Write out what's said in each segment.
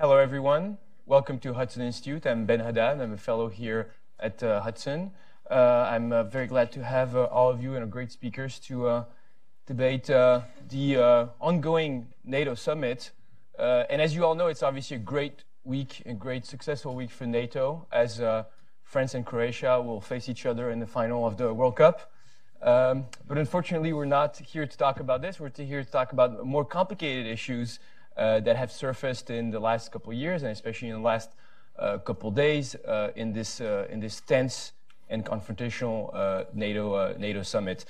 Hello, everyone. Welcome to Hudson Institute. I'm Ben Haddad. I'm a fellow here at uh, Hudson. Uh, I'm uh, very glad to have uh, all of you and our great speakers to uh, debate uh, the ongoing NATO summit. and as you all know, it's obviously a great week, a great successful week for NATO, as France and Croatia will face each other in the final of the World Cup. Um, but unfortunately, we're not here to talk about this. We're here to talk about more complicated issues that have surfaced in the last couple of years, and especially in the last uh, couple of days uh, in this uh, in this tense and confrontational uh, NATO uh, NATO summit.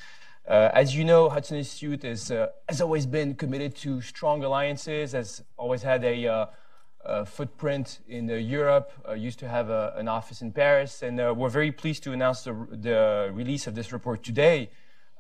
as you know, Hudson Institute is, has always been committed to strong alliances, has always had a uh, footprint in uh, Europe, uh, used to have an office in Paris, and we're very pleased to announce the, the release of this report today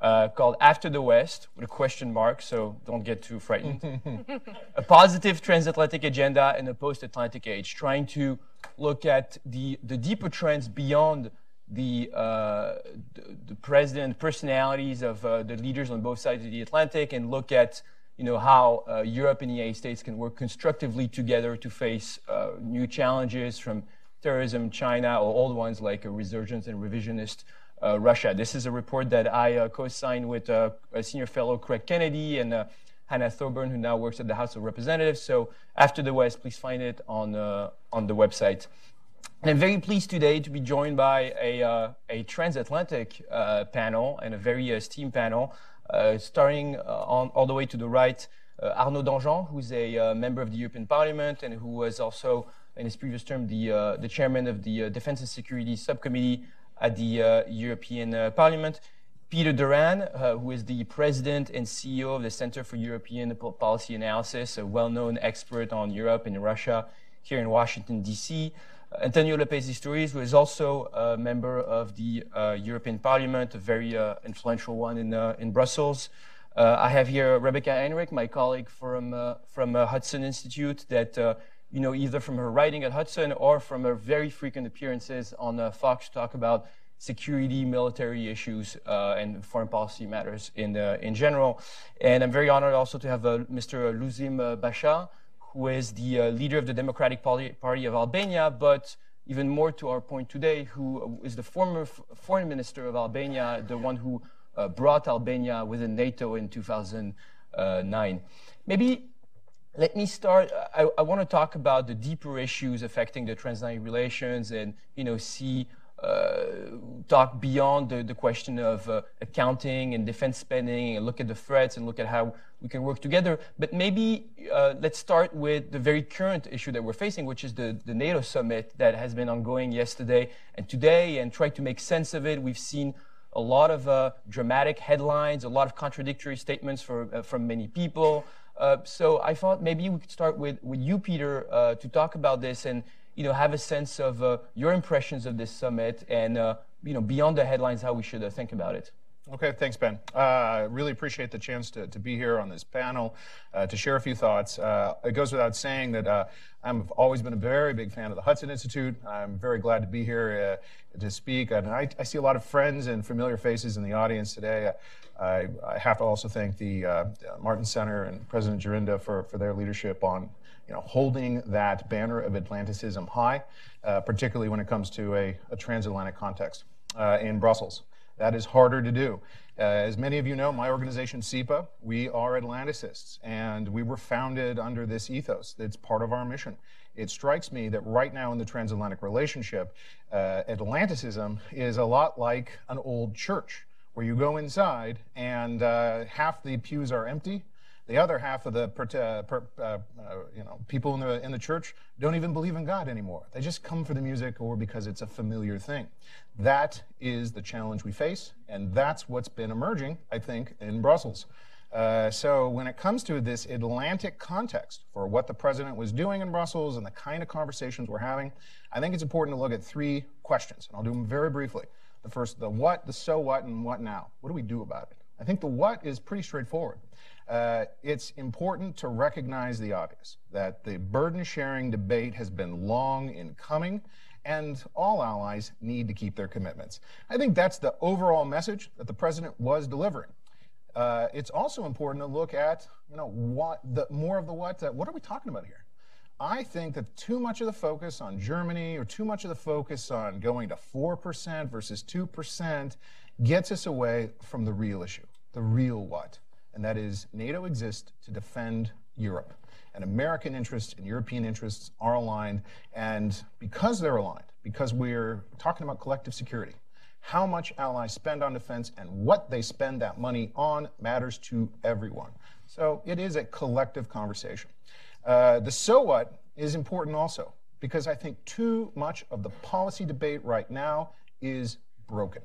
called After the West, with a question mark, so don't get too frightened. a positive transatlantic agenda in a post Atlantic age, trying to look at the, the deeper trends beyond the, uh, the, the, president personalities of uh, the leaders on both sides of the Atlantic and look at you know, how uh, Europe and the United States can work constructively together to face uh, new challenges from terrorism, China, or old ones like a resurgence and revisionist uh, Russia. This is a report that I uh, co-signed with uh, a senior fellow Craig Kennedy and uh, Hannah Thorburn, who now works at the House of Representatives. So after the West, please find it on, on the website. And I'm very pleased today to be joined by a, a transatlantic panel and a very esteemed panel. Uh, starting uh, on, all the way to the right, uh, Arnaud Danjean, who's a member of the European Parliament and who was also, in his previous term, the, the chairman of the Defense and Security Subcommittee at the European Parliament. Peter Doran, uh, who is the president and CEO of the Center for European Policy Analysis, a well known expert on Europe and Russia here in Washington, D.C. Antonio Lopez Isturiz, who is also a member of the uh, European Parliament, a very uh, influential one in, uh, in Brussels. Uh, I have here Rebecca Heinrich, my colleague from, uh, from uh, Hudson Institute, that you know either from her writing at Hudson or from her very frequent appearances on uh, Fox to talk about security, military issues, uh, and foreign policy matters in, uh, in general. And I'm very honored also to have Mr. Lulzim Basha, who is the uh, leader of the Democratic Party of Albania, but even more to our point today, who is the former foreign minister of Albania, the one who uh, brought Albania within NATO in 2009. Maybe let me start. I, I want to talk about the deeper issues affecting the transatlantic relations and, you know, see uh, talk beyond the, the question of uh, accounting and defense spending and look at the threats and look at how we can work together. But maybe uh, let's start with the very current issue that we're facing, which is the, the NATO summit that has been ongoing yesterday and today and try to make sense of it. We've seen a lot of uh, dramatic headlines, a lot of contradictory statements for, uh, from many people. Uh, so I thought maybe we could start with, with you, Peter, to talk about this and you know, have a sense of uh, your impressions of this summit and, uh, you know, beyond the headlines, how we should uh, think about it. Okay, thanks, Ben. Uh, really appreciate the chance to, to be here on this panel uh, to share a few thoughts. Uh, it goes without saying that uh, I've always been a very big fan of the Hudson Institute. I'm very glad to be here uh, to speak. And I, I, see a lot of friends and familiar faces in the audience today. I, I have to also thank the uh, Martens Center and President Dzurinda for, for their leadership on you know, holding that banner of Atlanticism high, uh, particularly when it comes to a, a transatlantic context uh, in Brussels. That is harder to do. Uh, as many of you know, my organization, CEPA, we are Atlanticists, and we were founded under this ethos. It's part of our mission. It strikes me that right now in the transatlantic relationship, uh, Atlanticism is a lot like an old church where you go inside and uh, half the pews are empty the other half of the uh, per, uh, uh, you know people in the in the church don't even believe in God anymore. They just come for the music or because it's a familiar thing. That is the challenge we face, and that's what's been emerging, I think, in Brussels. Uh, so when it comes to this Atlantic context for what the president was doing in Brussels and the kind of conversations we're having, I think it's important to look at three questions, and I'll do them very briefly. The first, the what, the so what, and what now. What do we do about it? I think the what is pretty straightforward uh, it's important to recognize the obvious that the burden sharing debate has been long in coming and all allies need to keep their commitments. I think that's the overall message that the president was delivering. Uh, it's also important to look at, you know, what the more of the what. Uh, what are we talking about here? I think that too much of the focus on Germany or too much of the focus on going to 4% versus 2% gets us away from the real issue, the real what. And that is NATO exists to defend Europe. And American interests and European interests are aligned. And because they're aligned, because we're talking about collective security, how much allies spend on defense and what they spend that money on matters to everyone. So it is a collective conversation. Uh, the so what is important also, because I think too much of the policy debate right now is broken.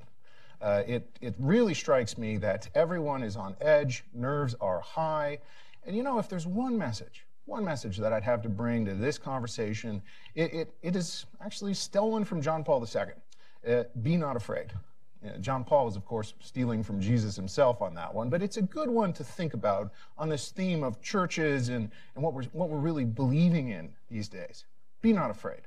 Uh, it, it really strikes me that everyone is on edge, nerves are high. And you know, if there's one message, one message that I'd have to bring to this conversation, it, it, it is actually stolen from John Paul II. Uh, be not afraid. John Paul was, of course, stealing from Jesus himself on that one, but it's a good one to think about on this theme of churches and, and what, we're, what we're really believing in these days. Be not afraid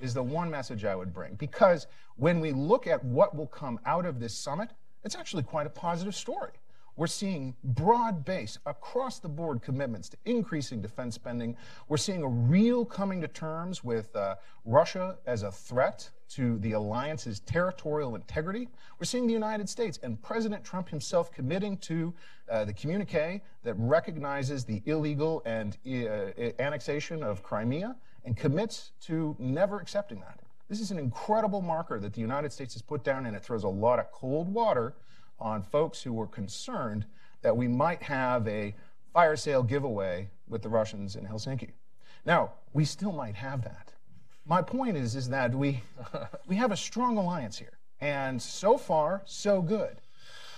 is the one message I would bring. Because when we look at what will come out of this summit, it's actually quite a positive story. We're seeing broad base, across the board commitments to increasing defense spending. We're seeing a real coming to terms with uh, Russia as a threat to the alliance's territorial integrity. We're seeing the United States and President Trump himself committing to uh, the communique that recognizes the illegal and uh, annexation of Crimea and commits to never accepting that. This is an incredible marker that the United States has put down, and it throws a lot of cold water on folks who were concerned that we might have a fire sale giveaway with the Russians in Helsinki. Now, we still might have that. My point is, is that we, we have a strong alliance here. And so far, so good.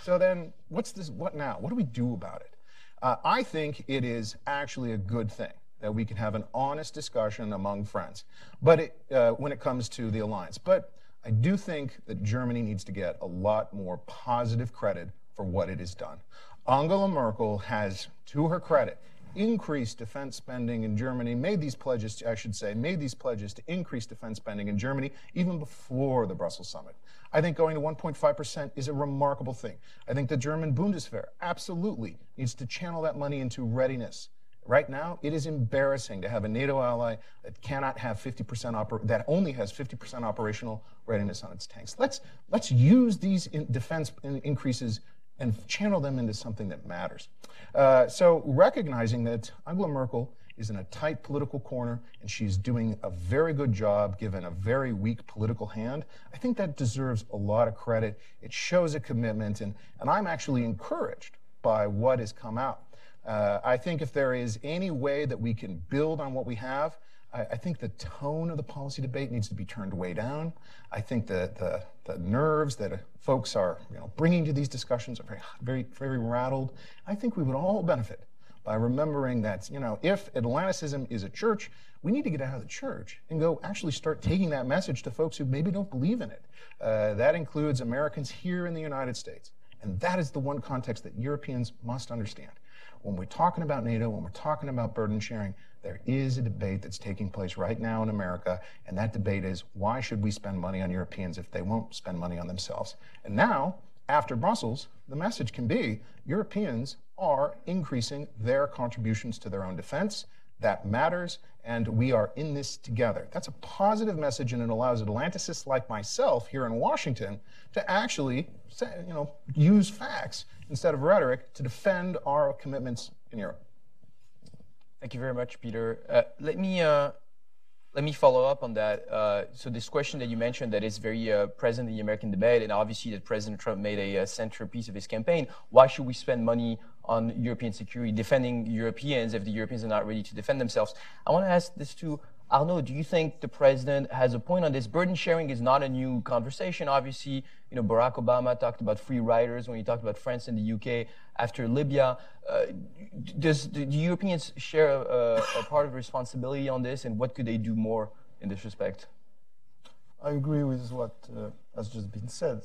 So then, what's this? What now? What do we do about it? Uh, I think it is actually a good thing that we can have an honest discussion among friends. But it, uh, when it comes to the alliance, but I do think that Germany needs to get a lot more positive credit for what it has done. Angela Merkel has, to her credit, increased defense spending in Germany, made these pledges, I should say, made these pledges to increase defense spending in Germany even before the Brussels summit. I think going to 1.5% is a remarkable thing. I think the German Bundeswehr absolutely needs to channel that money into readiness. Right now, it is embarrassing to have a NATO ally that cannot have 50% oper- that only has 50% operational readiness on its tanks. Let's let's use these in defense in increases and channel them into something that matters. Uh, so recognizing that Angela Merkel is in a tight political corner and she's doing a very good job given a very weak political hand, I think that deserves a lot of credit. It shows a commitment, and, and I'm actually encouraged by what has come out. Uh, I think if there is any way that we can build on what we have, I, I, think the tone of the policy debate needs to be turned way down. I think that the, the nerves that folks are you know, bringing to these discussions are very, very, very rattled. I think we would all benefit by remembering that, you know, if Atlanticism is a church, we need to get out of the church and go actually start taking that message to folks who maybe don't believe in it. Uh, that includes Americans here in the United States. And that is the one context that Europeans must understand when we're talking about NATO, when we're talking about burden sharing, there is a debate that's taking place right now in America, and that debate is why should we spend money on Europeans if they won't spend money on themselves? And now, after Brussels, the message can be Europeans are increasing their contributions to their own defense. That matters, and we are in this together. That's a positive message, and it allows Atlanticists like myself here in Washington to actually, you know, use facts instead of rhetoric to defend our commitments in Europe. Thank you very much, Peter. Uh, let me uh, let me follow up on that. Uh, so this question that you mentioned that is very uh, present in the American debate, and obviously that President Trump made a, a centerpiece of his campaign. Why should we spend money on European security, defending Europeans if the Europeans are not ready to defend themselves? I want to ask this to Arnaud, do you think the president has a point on this? Burden sharing is not a new conversation. Obviously, you know, Barack Obama talked about free riders when he talked about France and the UK after Libya. Uh, does the Europeans share a, a, part of responsibility on this, and what could they do more in this respect? I agree with what uh, has just been said,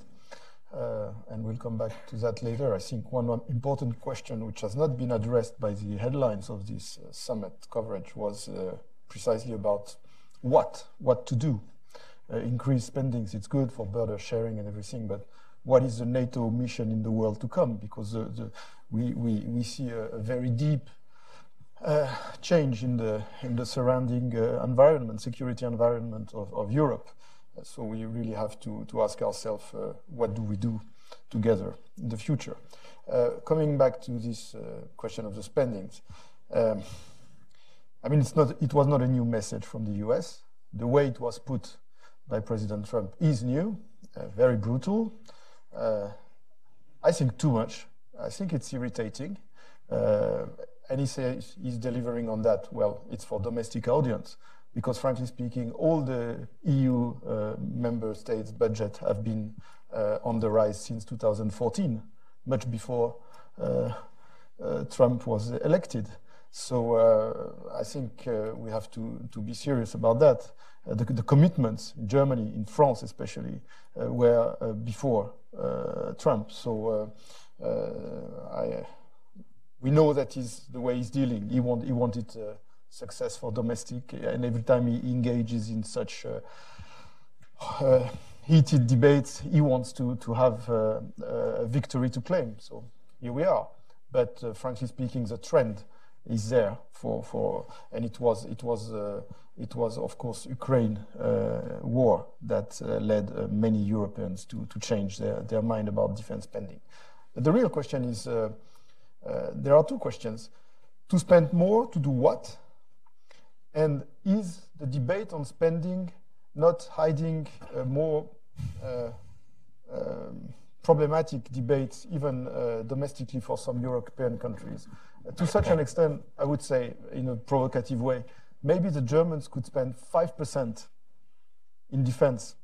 uh, and we'll come back to that later. I think one, one, important question which has not been addressed by the headlines of this uh, summit coverage was uh, precisely about what, what to do. Uh, increase spendings, it's good for burden sharing and everything, but what is the NATO mission in the world to come? Because the, the, we, we, we see a, a, very deep uh, change in the in the surrounding uh, environment, security environment of, of Europe. So we really have to to ask ourselves, uh, what do we do together in the future? Uh, coming back to this uh, question of the spendings, um, I mean, it's not it was not a new message from the U.S. The way it was put by President Trump is new, very brutal. I think too much. I think it's irritating. Uh, and he says he's delivering on that. Well, it's for domestic audience because, frankly speaking, all the EU uh, member states' budget have been uh, on the rise since 2014, much before uh, uh, Trump was elected. So uh, I think we have to, to be serious about that. The, the, commitments in Germany, in France especially, were before Trump. So I we know that is the way he's dealing. He, want, he wanted uh, success for domestic, and every time he engages in such uh, uh, heated debates, he wants to, to have uh, a victory to claim. So here we are. But uh, frankly speaking, the trend is there for, for and it was, it was, uh, it was of course, Ukraine war that led many Europeans to, to change their, their mind about defense spending. But the real question is uh, there are two questions. To spend more, to do what? And is the debate on spending not hiding uh, more uh, um, problematic debates, even uh, domestically for some European countries? To such an extent, I would say, in a provocative way, maybe the Germans could spend 5% in defense,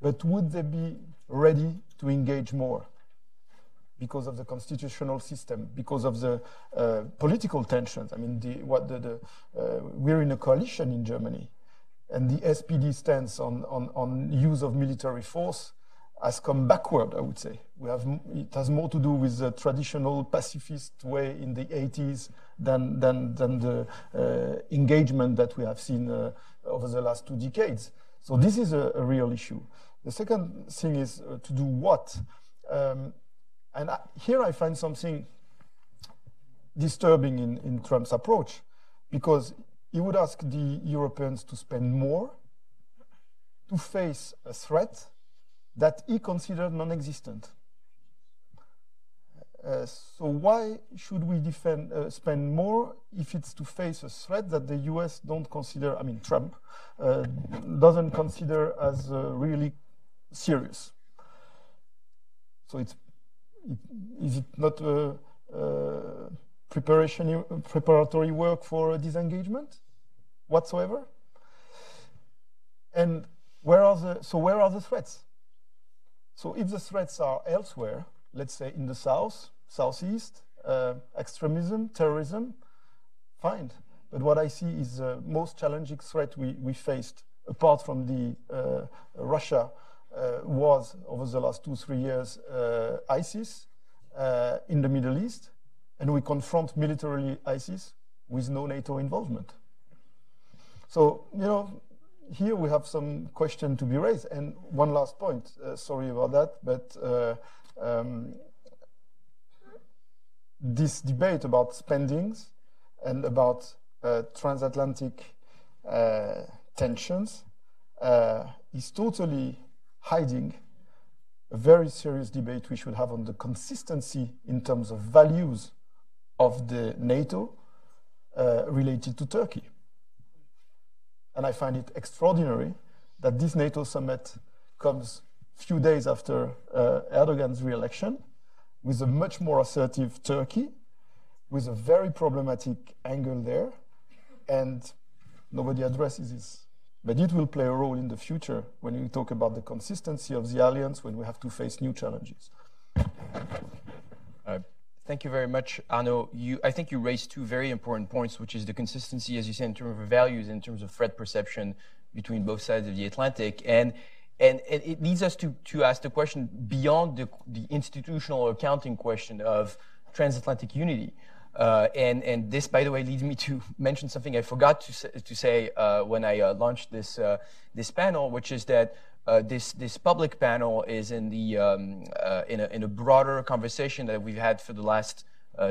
but would they be ready to engage more? because of the constitutional system, because of the uh, political tensions. I mean, the, what the, the uh, we're in a coalition in Germany, and the SPD stance on, on, on use of military force has come backward, I would say. We have, it has more to do with the traditional pacifist way in the 80s than, than, than the uh, engagement that we have seen uh, over the last two decades. So this is a, a real issue. The second thing is uh, to do what? Um, and I, here I find something disturbing in, in Trump's approach because he would ask the Europeans to spend more to face a threat that he considered non existent. Uh, so why should we defend, uh, spend more if it's to face a threat that the U.S. don't consider, I mean Trump, uh, doesn't consider as uh, really serious? So it's is it not a preparation, preparatory work for disengagement whatsoever? And where are the, so where are the threats? So if the threats are elsewhere, let's say in the south, southeast, uh, extremism, terrorism, fine. But what I see is the most challenging threat we, we faced, apart from the uh, Russia uh, was over the last two, three years uh, ISIS uh, in the Middle East, and we confront militarily ISIS with no NATO involvement. So, you know, here we have some question to be raised. And one last point, uh, sorry about that, but uh, um, this debate about spendings and about uh, transatlantic uh, tensions is totally hiding a very serious debate we should have on the consistency in terms of values of the NATO uh, related to Turkey. And I find it extraordinary that this NATO summit comes few days after uh, Erdogan's re-election with a much more assertive Turkey, with a very problematic angle there, and nobody addresses this. But it will play a role in the future when we talk about the consistency of the alliance when we have to face new challenges. Thank you very much, Arnaud. You, I think you raised two very important points, which is the consistency, as you say, in terms of values, in terms of threat perception between both sides of the Atlantic. And, and, and it leads us to, to ask the question beyond the, the institutional accounting question of transatlantic unity. Uh, and, and this, by the way, leads me to mention something I forgot to say, to say uh, when I uh, launched this, uh, this panel, which is that uh, this, this public panel is in, the, um, uh, in, a, in a broader conversation that we've had for the last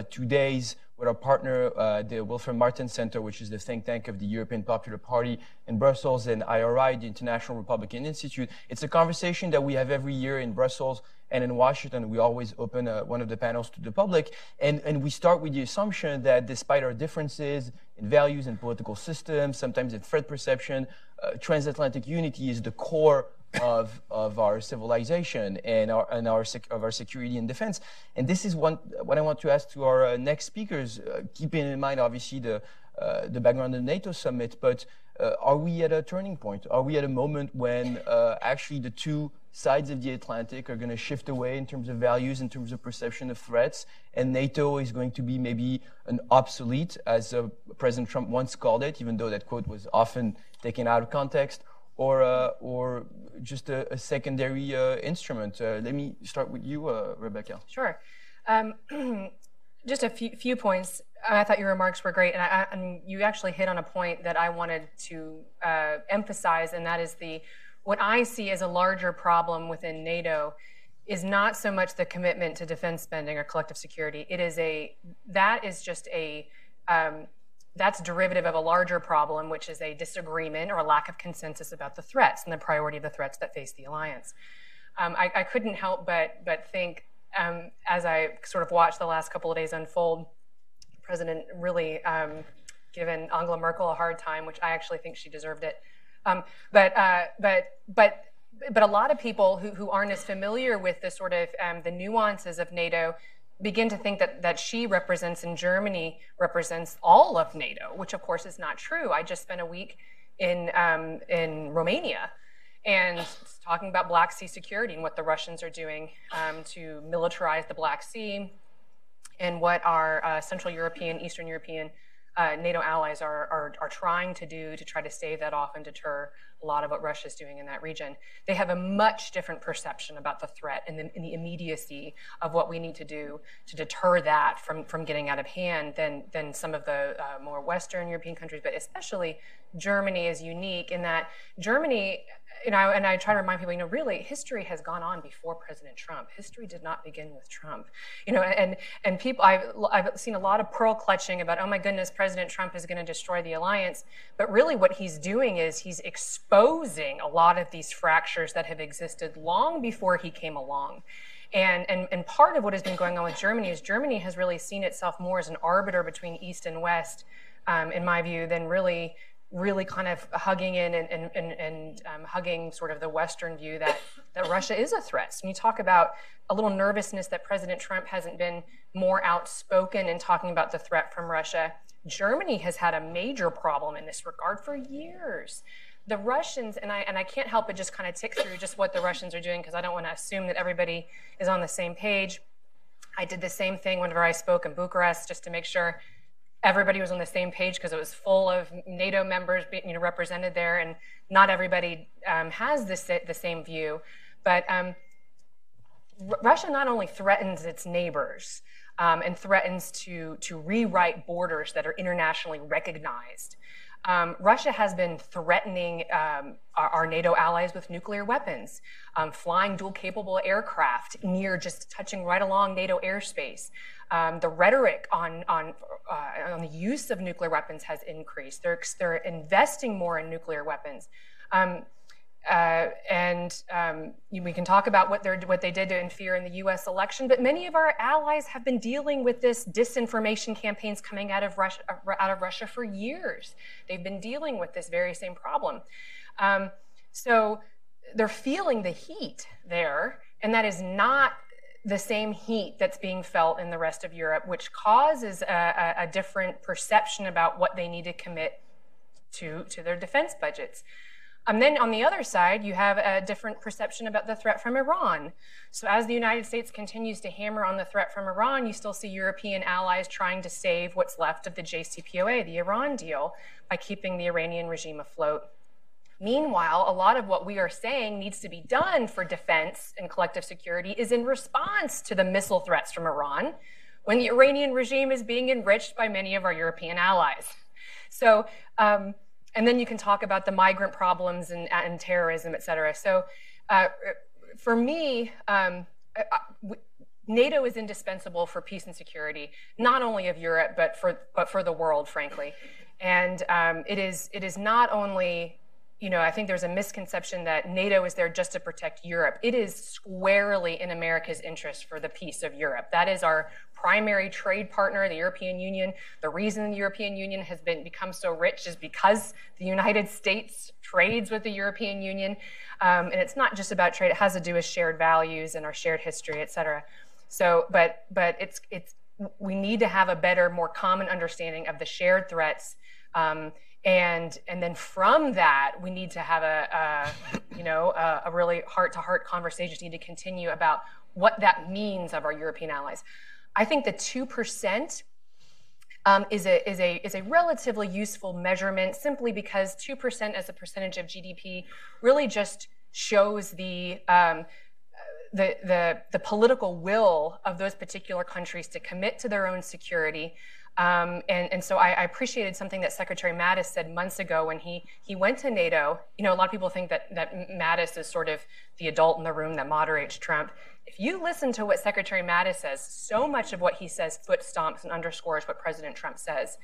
two days with our partner, uh, the Wilfried Martens Center, which is the think tank of the European Popular Party in Brussels, and IRI, the International Republican Institute. It's a conversation that we have every year in Brussels and in Washington. We always open uh, one of the panels to the public, and, and we start with the assumption that despite our differences in values and political systems, sometimes in threat perception, uh, transatlantic unity is the core of, of our civilization and our, and our sec- of our security and defense. And this is one, what I want to ask to our uh, next speakers, uh, keeping in mind, obviously, the, uh, the background of the NATO summit, but uh, are we at a turning point? Are we at a moment when uh, actually the two sides of the Atlantic are going to shift away in terms of values, in terms of perception of threats, and NATO is going to be maybe an obsolete, as uh, President Trump once called it, even though that quote was often taken out of context? Or, uh, or just a, a secondary uh, instrument. Uh, let me start with you, Rebecca. Sure. Um, just a few, few, points. I thought your remarks were great, and, I, and, you actually hit on a point that I wanted to uh, emphasize, and that is the what I see as a larger problem within NATO is not so much the commitment to defense spending or collective security. It is a that is just a um, that's derivative of a larger problem, which is a disagreement or a lack of consensus about the threats and the priority of the threats that face the alliance. Um, I, I, couldn't help but but think um, as I sort of watched the last couple of days unfold, president really um, given Angela Merkel a hard time, which I actually think she deserved it. Um, but uh, but but but a lot of people who, who aren't as familiar with the sort of um, the nuances of NATO begin to think that, that she represents in Germany represents all of NATO, which of course is not true. I just spent a week in, um, in Romania and talking about Black Sea security and what the Russians are doing um, to militarize the Black Sea and what our uh, Central European, Eastern European uh, NATO allies are, are, are trying to do to try to stave that off and deter a lot of what Russia is doing in that region. They have a much different perception about the threat and the, and the immediacy of what we need to do to deter that from, from getting out of hand than, than some of the uh, more Western European countries, but especially Germany is unique in that Germany you know, and I try to remind people, you know, really, history has gone on before President Trump. History did not begin with Trump. You know, and and people, I've I've seen a lot of pearl clutching about, oh my goodness, President Trump is going to destroy the alliance. But really, what he's doing is he's exposing a lot of these fractures that have existed long before he came along. And, and, and part of what has been going on with Germany is Germany has really seen itself more as an arbiter between East and West, um, in my view, than really really kind of hugging in and, and, and, and um, hugging sort of the Western view that, that Russia is a threat. So when you talk about a little nervousness that President Trump hasn't been more outspoken in talking about the threat from Russia, Germany has had a major problem in this regard for years. The Russians, and I, and I can't help but just kind of tick through just what the Russians are doing because I don't want to assume that everybody is on the same page. I did the same thing whenever I spoke in Bucharest just to make sure everybody was on the same page because it was full of NATO members being you know, represented there, and not everybody um, has this, the same view. But um, R- Russia not only threatens its neighbors um, and threatens to, to rewrite borders that are internationally recognized. Um, Russia has been threatening um, our, our, NATO allies with nuclear weapons, um, flying dual capable aircraft near just touching right along NATO airspace. Um, the rhetoric on, on, uh, on the use of nuclear weapons has increased. They're, they're investing more in nuclear weapons. Uh, and um, we can talk about what, what they did to interfere in the US election, but many of our allies have been dealing with this disinformation campaigns coming out of Russia, uh, out of Russia for years. They've been dealing with this very same problem. Um, so they're feeling the heat there, and that is not the same heat that's being felt in the rest of Europe, which causes a, a, a different perception about what they need to commit to, to their defense budgets. And um, then on the other side, you have a different perception about the threat from Iran. So as the United States continues to hammer on the threat from Iran, you still see European allies trying to save what's left of the JCPOA, the Iran deal, by keeping the Iranian regime afloat. Meanwhile, a lot of what we are saying needs to be done for defense and collective security is in response to the missile threats from Iran when the Iranian regime is being enriched by many of our European allies. So, um, and then you can talk about the migrant problems and, and terrorism, et cetera. So uh, for me, um, NATO is indispensable for peace and security, not only of Europe, but for, but for the world, frankly. And um, it, is, it is not only, you know, I think there's a misconception that NATO is there just to protect Europe. It is squarely in America's interest for the peace of Europe. That is our primary trade partner, the European Union. The reason the European Union has been become so rich is because the United States trades with the European Union. Um, and it's not just about trade, it has to do with shared values and our shared history, et cetera. So, but but it's it's we need to have a better, more common understanding of the shared threats. Um, and and then from that we need to have a, a you know a, a really heart to heart conversation we need to continue about what that means of our european allies i think the 2% um, is, a, is, a, is a relatively useful measurement simply because 2% as a percentage of gdp really just shows the um, the, the, the, political will of those particular countries to commit to their own security. Um, and, and, so I, I, appreciated something that Secretary Mattis said months ago when he, he went to NATO. You know, a lot of people think that, that Mattis is sort of the adult in the room that moderates Trump. If you listen to what Secretary Mattis says, so much of what he says foot stomps and underscores what President Trump says.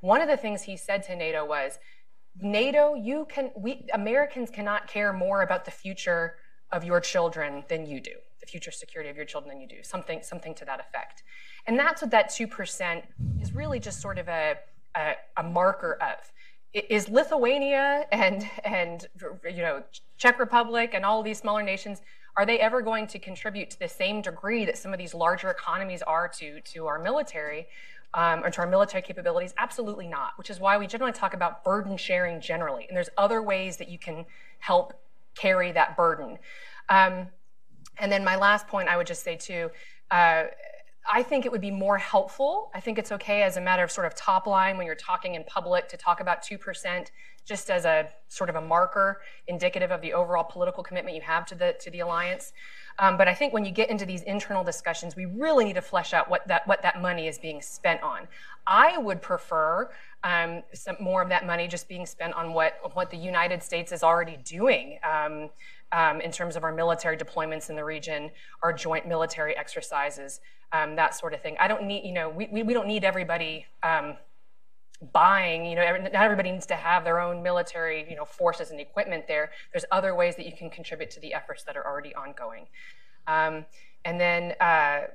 One of the things he said to NATO was, NATO, you can, we Americans cannot care more about the future of your children than you do, future security of your children than you do, something, something to that effect. And that's what that 2% is really just sort of a, a, a marker of. Is Lithuania and, and you know, Czech Republic and all these smaller nations, are they ever going to contribute to the same degree that some of these larger economies are to, to our military? Um, or to our military capabilities? Absolutely not, which is why we generally talk about burden sharing generally. And there's other ways that you can help carry that burden. Um, and then my last point, I would just say too, uh, I think it would be more helpful. I think it's okay as a matter of sort of top line when you're talking in public to talk about 2% just as a sort of a marker indicative of the overall political commitment you have to the, to the alliance. Um, but I think when you get into these internal discussions, we really need to flesh out what that, what that money is being spent on. I would prefer um, some more of that money just being spent on what, what the United States is already doing. Um, um, in terms of our military deployments in the region, our joint military exercises, um, that sort of thing. I don't need, you know, we, we, we don't need everybody um, buying, you know, every, not everybody needs to have their own military, you know, forces and equipment there. There's other ways that you can contribute to the efforts that are already ongoing. Um, and then, uh,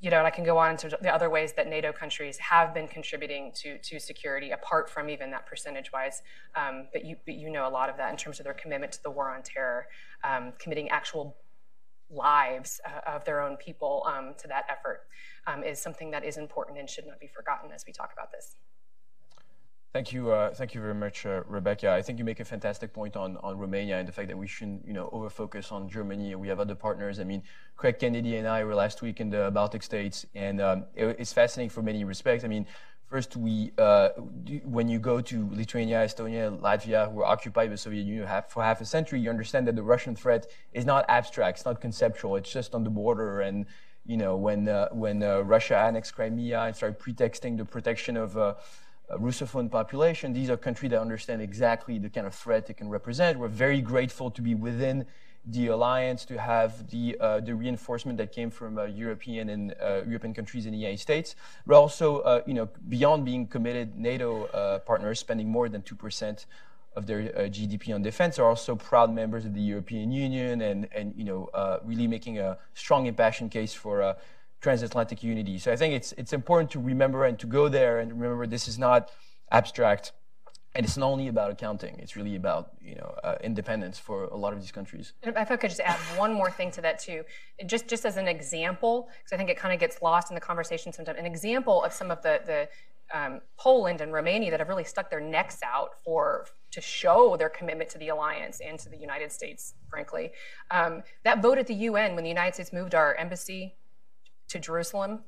you know, and I can go on into the other ways that NATO countries have been contributing to, to security, apart from even that percentage-wise. Um, but you, but you know a lot of that in terms of their commitment to the war on terror, um, committing actual lives uh, of their own people um, to that effort um, is something that is important and should not be forgotten as we talk about this. Thank you, uh, thank you very much, uh, Rebecca. I think you make a fantastic point on, on Romania and the fact that we shouldn't, you know, over-focus on Germany. We have other partners. I mean, Craig Kennedy and I were last week in the Baltic states, and um, it, it's fascinating for many respects. I mean, first, we uh, when you go to Lithuania, Estonia, Latvia, who were occupied by the Soviet Union for half a century, you understand that the Russian threat is not abstract, it's not conceptual, it's just on the border. And you know, when uh, when uh, Russia annexed Crimea and started pretexting the protection of uh, Russophone population, these are countries that understand exactly the kind of threat it can represent. We're very grateful to be within the alliance, to have the uh, the reinforcement that came from uh, European and uh, European countries in the United States. But also, uh, you know, beyond being committed NATO uh, partners, spending more than two percent of their uh, GDP on defense, are also proud members of the European Union, and and you know, really making a strong impassioned case for transatlantic unity. So I think it's it's important to remember and to go there and remember this is not abstract, and it's not only about accounting. It's really about you know uh, independence for a lot of these countries. If I could just add one more thing to that too, just just as an example, because I think it kind of gets lost in the conversation sometimes. An example of some of the the um, Poland and Romania that have really stuck their necks out for to show their commitment to the alliance and to the United States, frankly. Um, that vote at the UN when the United States moved our embassy to Jerusalem.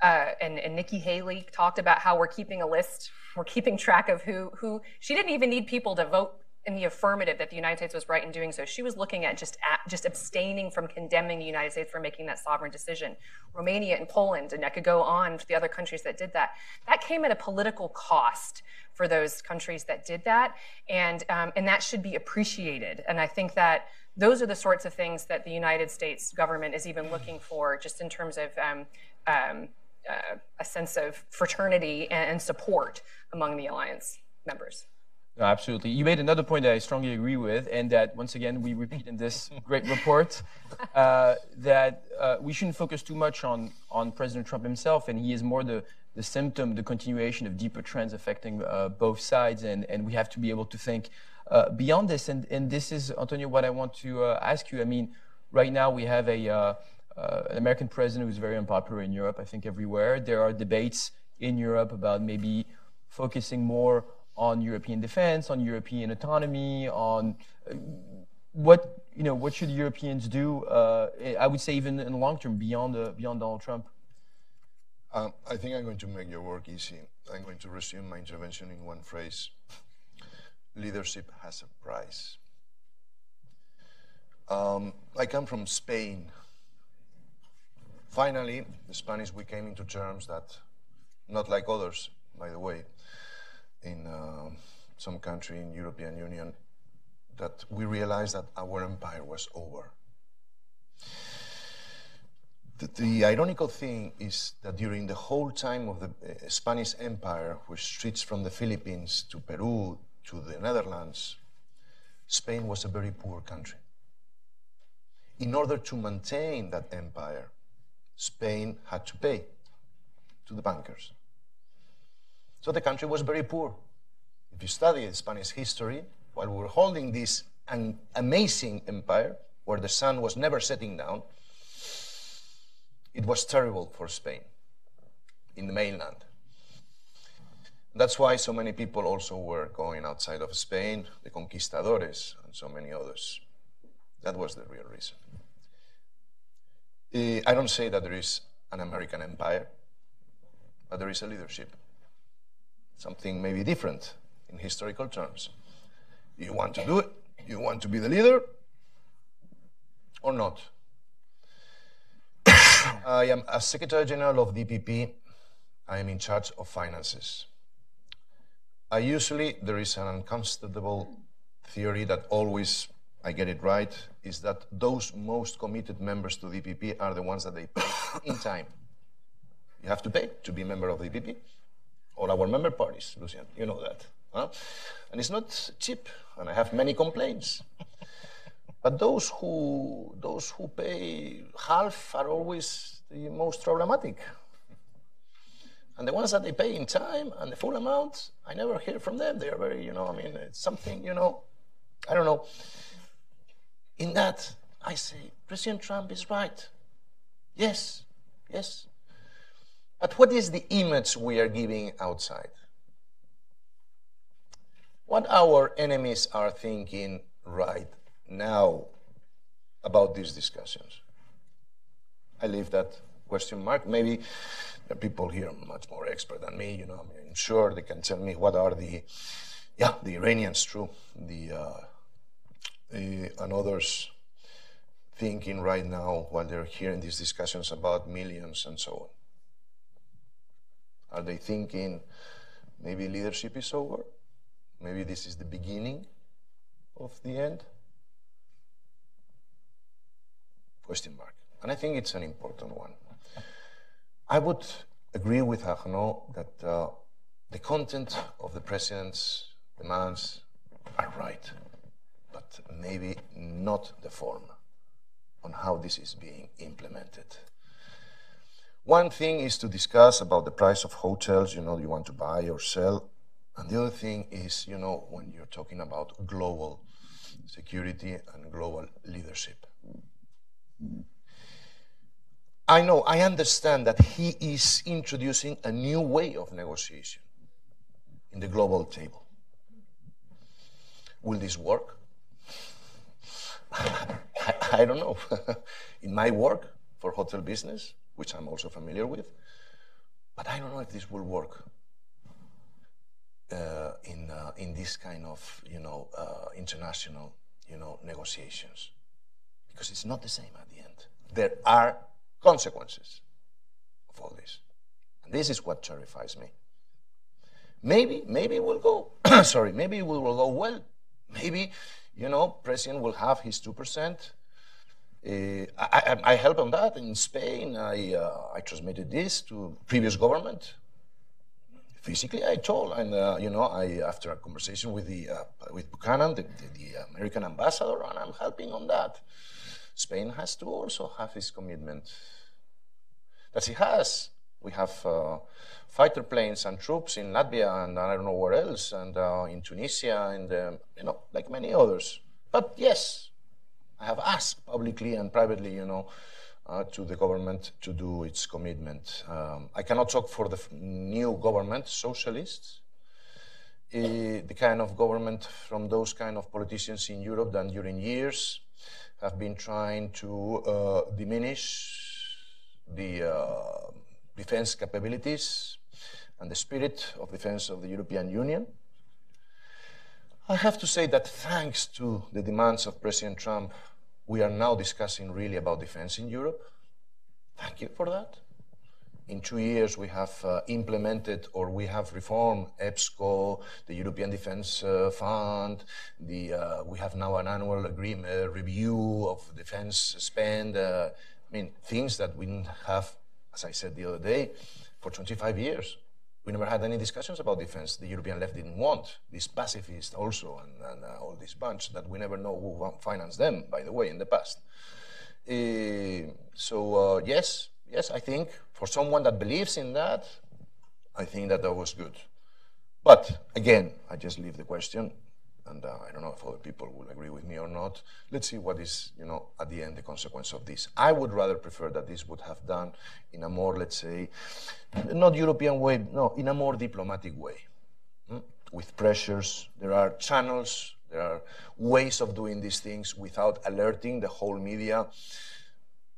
Uh, and, and, Nikki Haley talked about how we're keeping a list, we're keeping track of who who. She didn't even need people to vote in the affirmative that the United States was right in doing so. She was looking at just at, just abstaining from condemning the United States for making that sovereign decision. Romania and Poland, and I could go on for the other countries that did that. That came at a political cost for those countries that did that, and um, and that should be appreciated. And I think that those are the sorts of things that the United States government is even looking for, just in terms of. Um, um, uh, a sense of fraternity and support among the alliance members. No, absolutely. You made another point that I strongly agree with, and that once again we repeat in this great report uh, that uh, we shouldn't focus too much on on President Trump himself, and he is more the the symptom, the continuation of deeper trends affecting uh, both sides, and and we have to be able to think beyond this. And and this is Antonio, what I want to uh, ask you. I mean, right now we have a uh, an American president who's very unpopular in Europe. I think everywhere there are debates in Europe about maybe focusing more on European defense, on European autonomy, on uh, what you know what should Europeans do? Uh, I would say even in the long term, beyond uh, beyond Donald Trump. Um, I think I'm going to make your work easy. I'm going to resume my intervention in one phrase. Leadership has a price. Um, I come from Spain. Finally, the Spanish, we came into terms that, not like others, by the way, in uh, some country in European Union that we realized that our empire was over. The, the, ironical thing is that during the whole time of the uh, Spanish Empire, which stretched from the Philippines to Peru to the Netherlands, Spain was a very poor country. In order to maintain that empire, Spain had to pay to the bankers. So the country was very poor. If you study Spanish history, while we were holding this amazing empire where the sun was never setting down, it was terrible for Spain in the mainland. That's why so many people also were going outside of Spain, the conquistadores, and so many others. That was the real reason. Eh, I don't say that there is an American empire, but there is a leadership something maybe different in historical terms. You want to do it? You want to be the leader? Or not? I am a Secretary General of DPP. I am in charge of finances. I usually, there is an uncomfortable theory that always I get it right, is that those most committed members to DPP are the ones that they pay in time. You have to pay to be a member of DPP All our member parties, Lulzim. You know that. Huh? And it's not cheap, and I have many complaints. but those who, those who pay half are always the most problematic. And the ones that they pay in time and the full amount, I never hear from them. They are very, you know, I mean, it's something, you know, I don't know. In that, I say, President Trump is right. Yes, yes, but what is the image we are giving outside? What our enemies are thinking right now about these discussions? I leave that question mark. Maybe are people here are much more expert than me. You know, I am sure they can tell me what are the, yeah, the Iranians, true, the, uh, the and others thinking right now while they're hearing these discussions about millions and so on. Are they thinking maybe leadership is over? Maybe this is the beginning of the end? Question mark. And I think it's an important one. I would agree with Arnaud that uh, the content of the president's demands are right, but maybe not the form on how this is being implemented. One thing is to discuss about the price of hotels, you know, you want to buy or sell. And the other thing is, you know, when you're talking about global security and global leadership. I know, I understand that he is introducing a new way of negotiation in the global table. Will this work? I, I don't know. in my work for hotel business, which I'm also familiar with. But I don't know if this will work uh, in, uh, in this kind of, you know, uh, international, you know, negotiations. Because it's not the same at the end. There are consequences of all this. And this is what terrifies me. Maybe, maybe it will go, sorry, maybe it will go well. Maybe, you know, President will have his 2%. Uh, I, I, I help on that in Spain. I, uh, I transmitted this to previous government. Physically, I told, and uh, you know, I after a conversation with the uh, with Buchanan, the, the, the, American ambassador, and I'm helping on that. Spain has to also have his commitment that he has. We have uh, fighter planes and troops in Latvia and I don't know where else, and uh, in Tunisia, and um, you know, like many others. But yes, I have asked publicly and privately, you know, uh, to the government to do its commitment. Um, I cannot talk for the new government, socialists, the kind of government from those kind of politicians in Europe that during years have been trying to uh, diminish the uh, defense capabilities and the spirit of defense of the European Union. I have to say that thanks to the demands of President Trump, we are now discussing really about defense in Europe. Thank you for that. In two years, we have uh, implemented or we have reformed EPSCO, the European Defense uh, Fund. The, uh, we have now an annual agreement, review of defense spend. Uh, I mean, things that we didn't have, as I said the other day, for 25 years. We never had any discussions about defense. The European left didn't want these pacifists also and, and uh, all this bunch that we never know who financed them, by the way, in the past. Uh, so, uh, yes, yes, I think for someone that believes in that, I think that that was good. But again, I just leave the question and uh, I don't know if other people will agree with me or not. Let's see what is, you know, at the end the consequence of this. I would rather prefer that this would have done in a more, let's say, not European way, no, in a more diplomatic way, hmm? with pressures. There are channels, there are ways of doing these things without alerting the whole media.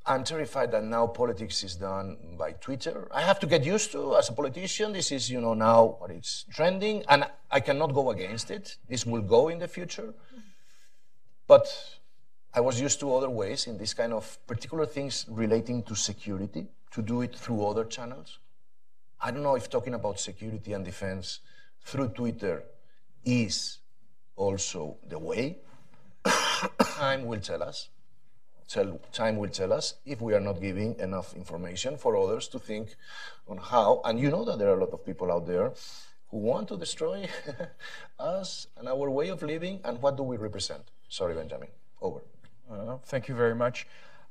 I'm terrified that now politics is done by Twitter. I have to get used to as a politician. This is, you know, now what is trending, and I cannot go against it. This will go in the future. But I was used to other ways in this kind of particular things relating to security, to do it through other channels. I don't know if talking about security and defense through Twitter is also the way. Time will tell us time will tell us if we are not giving enough information for others to think on how. And you know that there are a lot of people out there who want to destroy us and our way of living. And what do we represent? Sorry, Benjamin. Over. Uh, thank you very much.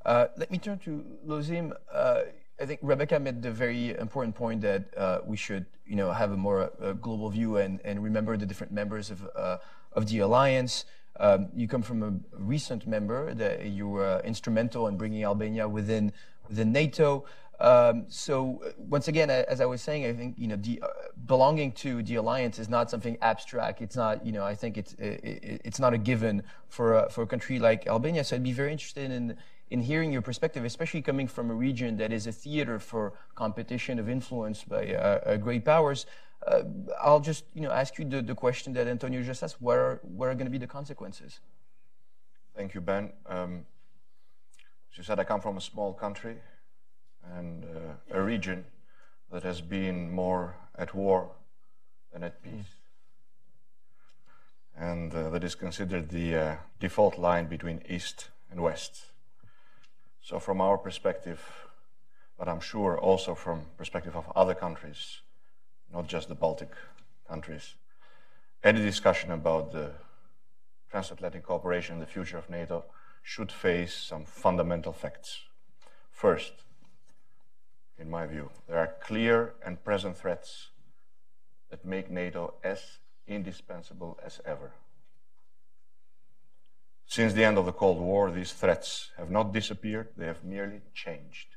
Uh, let me turn to Lulzim. Uh, I think Rebecca made the very important point that uh, we should, you know, have a more uh, global view and, and remember the different members of, uh, of the alliance. Um, you come from a recent member that you were instrumental in bringing Albania within within NATO. Um, so uh, once again, as I was saying, I think you know uh, belonging to the alliance is not something abstract. It's not you know I think it's it, it's not a given for a, for a country like Albania. So I'd be very interested in in hearing your perspective, especially coming from a region that is a theater for competition of influence by uh, uh great powers. Uh, I'll just you know ask you the, the question that Antonio just asked. What are what are going to be the consequences? Thank you, Ben. Um, as you said, I come from a small country and uh, a region that has been more at war than at peace, and uh, that is considered the uh, default line between East and West. So, from our perspective, but I'm sure also from perspective of other countries not just the Baltic countries. Any discussion about the transatlantic cooperation and the future of NATO should face some fundamental facts. First, in my view, there are clear and present threats that make NATO as indispensable as ever. Since the end of the Cold War, these threats have not disappeared, they have merely changed.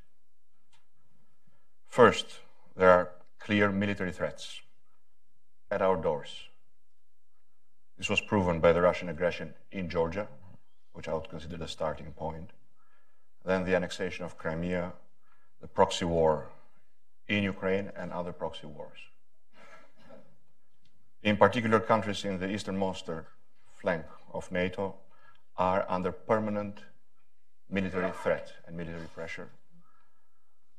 First, there are clear military threats at our doors. This was proven by the Russian aggression in Georgia, which I would consider the starting point. Then the annexation of Crimea, the proxy war in Ukraine, and other proxy wars. In particular, countries in the easternmost flank of NATO are under permanent military threat and military pressure.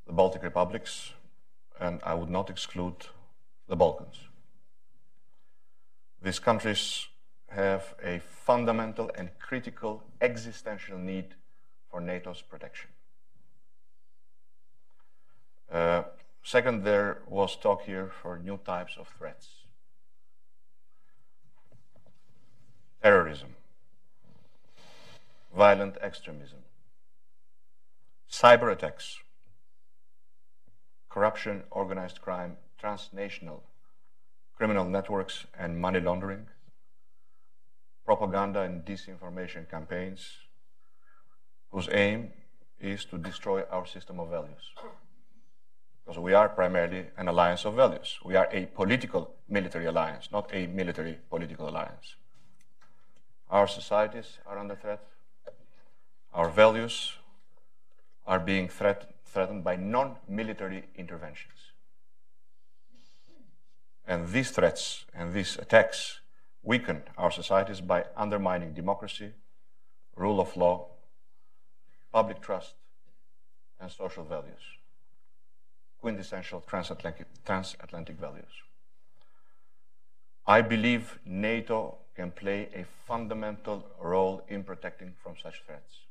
The Baltic republics, and I would not exclude the Balkans. These countries have a fundamental and critical existential need for NATO's protection. Uh, second, there was talk here for new types of threats. Terrorism, violent extremism, cyber attacks, corruption, organized crime, transnational criminal networks and money laundering, propaganda and disinformation campaigns, whose aim is to destroy our system of values. Because we are primarily an alliance of values. We are a political military alliance, not a military political alliance. Our societies are under threat. Our values are being threat threatened by non military interventions. And these threats and these attacks weaken our societies by undermining democracy, rule of law, public trust, and social values. Quintessential transatlantic, transatlantic values. I believe NATO can play a fundamental role in protecting from such threats.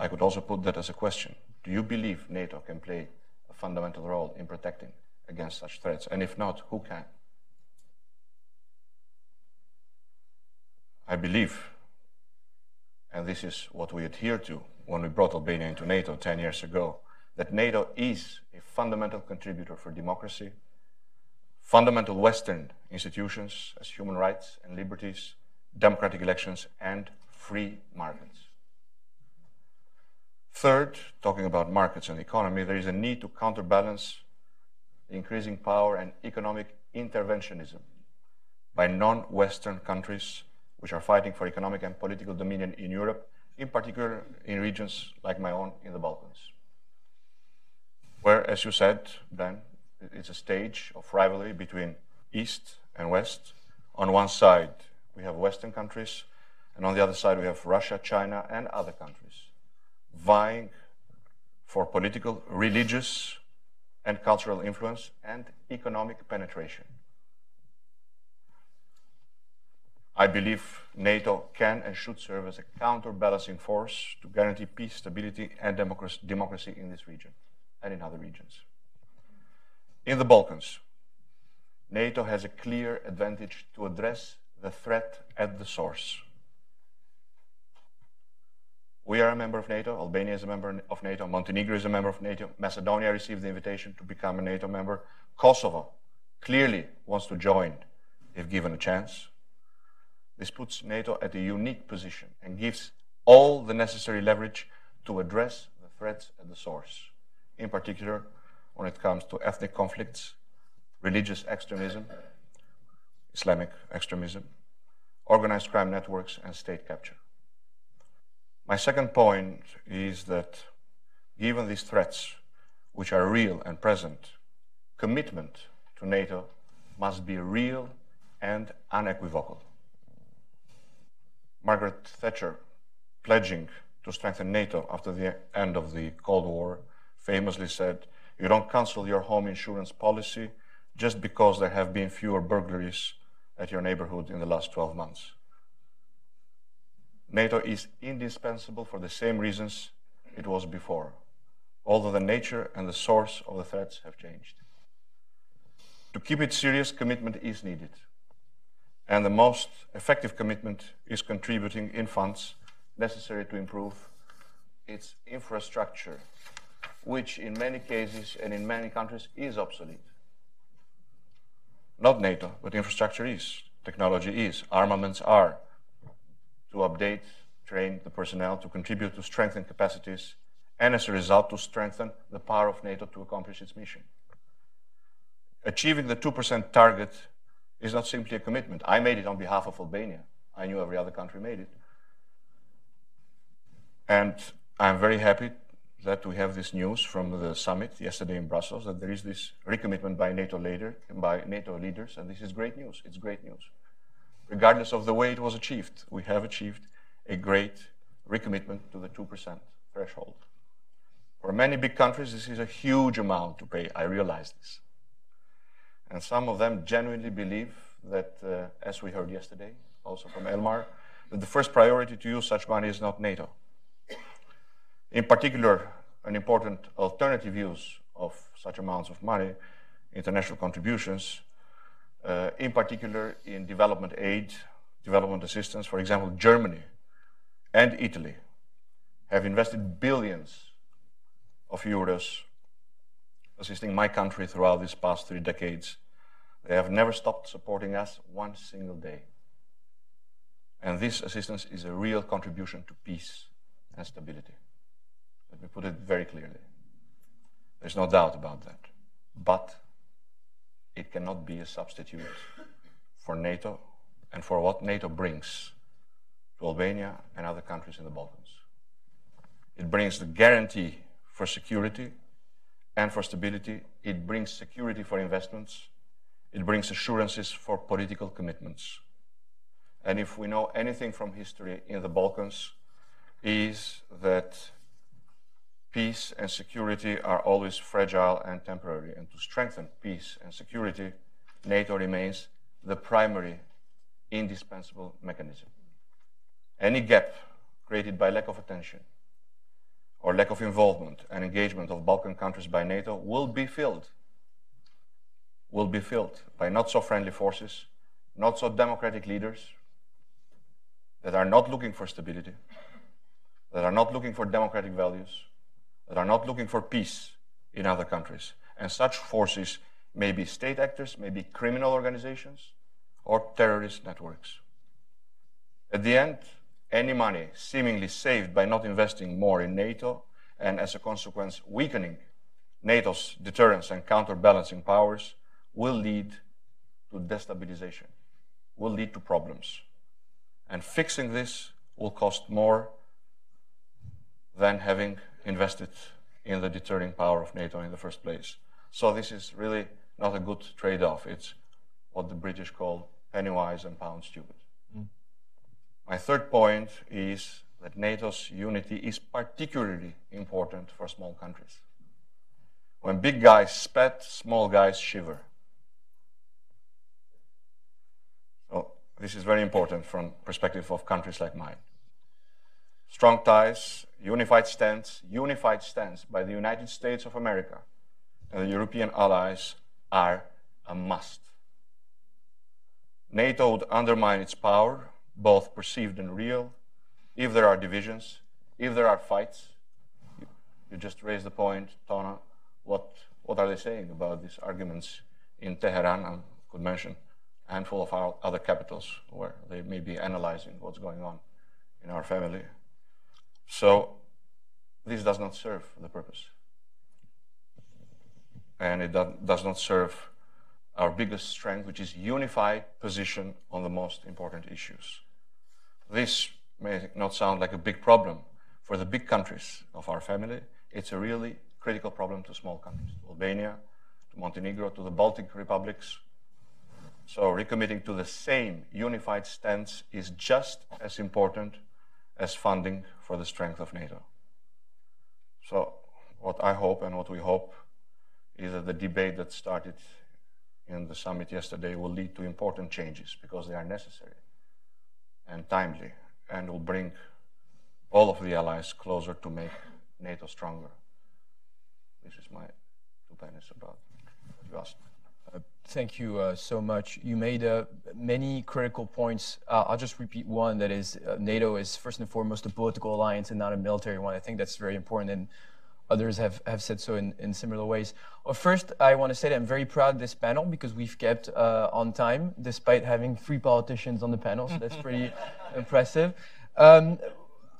I could also put that as a question. Do you believe NATO can play a fundamental role in protecting against such threats? And if not, who can? I believe, and this is what we adhere to when we brought Albania into NATO 10 years ago, that NATO is a fundamental contributor for democracy, fundamental Western institutions as human rights and liberties, democratic elections, and free markets. Third, talking about markets and economy, there is a need to counterbalance increasing power and economic interventionism by non Western countries which are fighting for economic and political dominion in Europe, in particular in regions like my own in the Balkans. Where, as you said, Ben, it's a stage of rivalry between East and West. On one side, we have Western countries, and on the other side, we have Russia, China, and other countries vying for political, religious, and cultural influence and economic penetration. I believe NATO can and should serve as a counterbalancing force to guarantee peace, stability, and democracy in this region and in other regions. In the Balkans, NATO has a clear advantage to address the threat at the source. We are a member of NATO. Albania is a member of NATO. Montenegro is a member of NATO. Macedonia received the invitation to become a NATO member. Kosovo clearly wants to join if given a chance. This puts NATO at a unique position and gives all the necessary leverage to address the threats at the source, in particular when it comes to ethnic conflicts, religious extremism, Islamic extremism, organized crime networks, and state capture. My second point is that given these threats, which are real and present, commitment to NATO must be real and unequivocal. Margaret Thatcher, pledging to strengthen NATO after the end of the Cold War, famously said, You don't cancel your home insurance policy just because there have been fewer burglaries at your neighborhood in the last 12 months. NATO is indispensable for the same reasons it was before, although the nature and the source of the threats have changed. To keep it serious, commitment is needed. And the most effective commitment is contributing in funds necessary to improve its infrastructure, which in many cases and in many countries is obsolete. Not NATO, but infrastructure is, technology is, armaments are to update, train the personnel, to contribute to strengthen capacities, and as a result, to strengthen the power of NATO to accomplish its mission. Achieving the 2% target is not simply a commitment. I made it on behalf of Albania. I knew every other country made it. And I'm very happy that we have this news from the summit yesterday in Brussels that there is this recommitment by NATO leader by NATO leaders, and this is great news. It's great news. Regardless of the way it was achieved. We have achieved a great recommitment to the 2% threshold. For many big countries, this is a huge amount to pay. I realize this. And some of them genuinely believe that, uh, as we heard yesterday, also from Elmar, that the first priority to use such money is not NATO. In particular, an important alternative use of such amounts of money, international contributions, uh, in particular in development aid, development assistance. For example, Germany and Italy have invested billions of euros assisting my country throughout these past three decades. They have never stopped supporting us one single day. And this assistance is a real contribution to peace and stability. Let me put it very clearly. There's no doubt about that. But it cannot be a substitute for NATO and for what NATO brings to Albania and other countries in the Balkans. It brings the guarantee for security and for stability. It brings security for investments. It brings assurances for political commitments. And if we know anything from history in the Balkans, is that peace and security are always fragile and temporary. And to strengthen peace and security, NATO remains the primary, indispensable mechanism. Any gap created by lack of attention or lack of involvement and engagement of Balkan countries by NATO will be filled. Will be filled by not so friendly forces, not so democratic leaders that are not looking for stability, that are not looking for democratic values, that are not looking for peace in other countries. And such forces may be state actors, may be criminal organizations, or terrorist networks. At the end, any money seemingly saved by not investing more in NATO and as a consequence weakening NATO's deterrence and counterbalancing powers will lead to destabilization, will lead to problems. And fixing this will cost more than having invested in the deterring power of NATO in the first place. So this is really not a good trade-off. It's what the British call penny wise and pound stupid. Mm. My third point is that NATO's unity is particularly important for small countries. When big guys spat, small guys shiver. So this is very important from perspective of countries like mine. Strong ties, unified stance, unified stance by the United States of America and the European allies are a must. NATO would undermine its power, both perceived and real, if there are divisions, if there are fights. You, you just raised the point, Tona. What, what are they saying about these arguments in Tehran? I could mention a handful of our other capitals where they may be analyzing what's going on in our family. So this does not serve the purpose. And it does not serve our biggest strength, which is unified position on the most important issues. This may not sound like a big problem for the big countries of our family. It's a really critical problem to small countries, to Albania, to Montenegro, to the Baltic republics. So recommitting to the same unified stance is just as important as funding for the strength of NATO. So what I hope and what we hope is that the debate that started in the summit yesterday will lead to important changes because they are necessary and timely and will bring all of the allies closer to make NATO stronger. This is my two pennies about you asked. Uh, thank you uh, so much. You made uh, many critical points. Uh, I'll just repeat one that is uh, NATO is first and foremost a political alliance and not a military one. I think that's very important, and others have, have said so in, in similar ways. Well, first, I want to say that I'm very proud of this panel because we've kept uh, on time despite having three politicians on the panel, so that's pretty impressive. Um,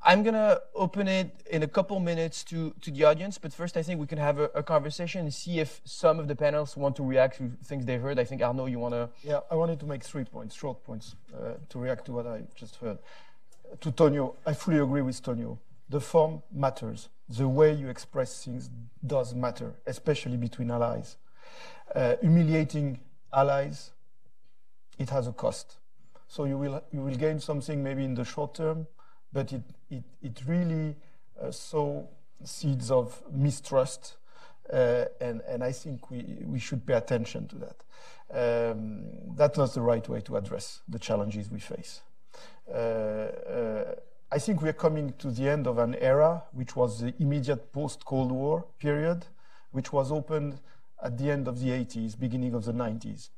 I'm to open it in a couple minutes to, to the audience, but first I think we can have a, a, conversation and see if some of the panels want to react to things they've heard. I think, Arnaud, you want to... Yeah, I wanted to make three points, short points, uh, to react to what I just heard. To Tonio, I fully agree with Tonio. The form matters. The way you express things does matter, especially between allies. Uh, humiliating allies, it has a cost. So you will you will gain something maybe in the short term, but it it it really uh, sow seeds of mistrust, uh, and and I think we we should pay attention to that. Um, that's not the right way to address the challenges we face. Uh, uh, I think we're coming to the end of an era, which was the immediate post-Cold War period, which was opened at the end of the 80s, beginning of the 90s.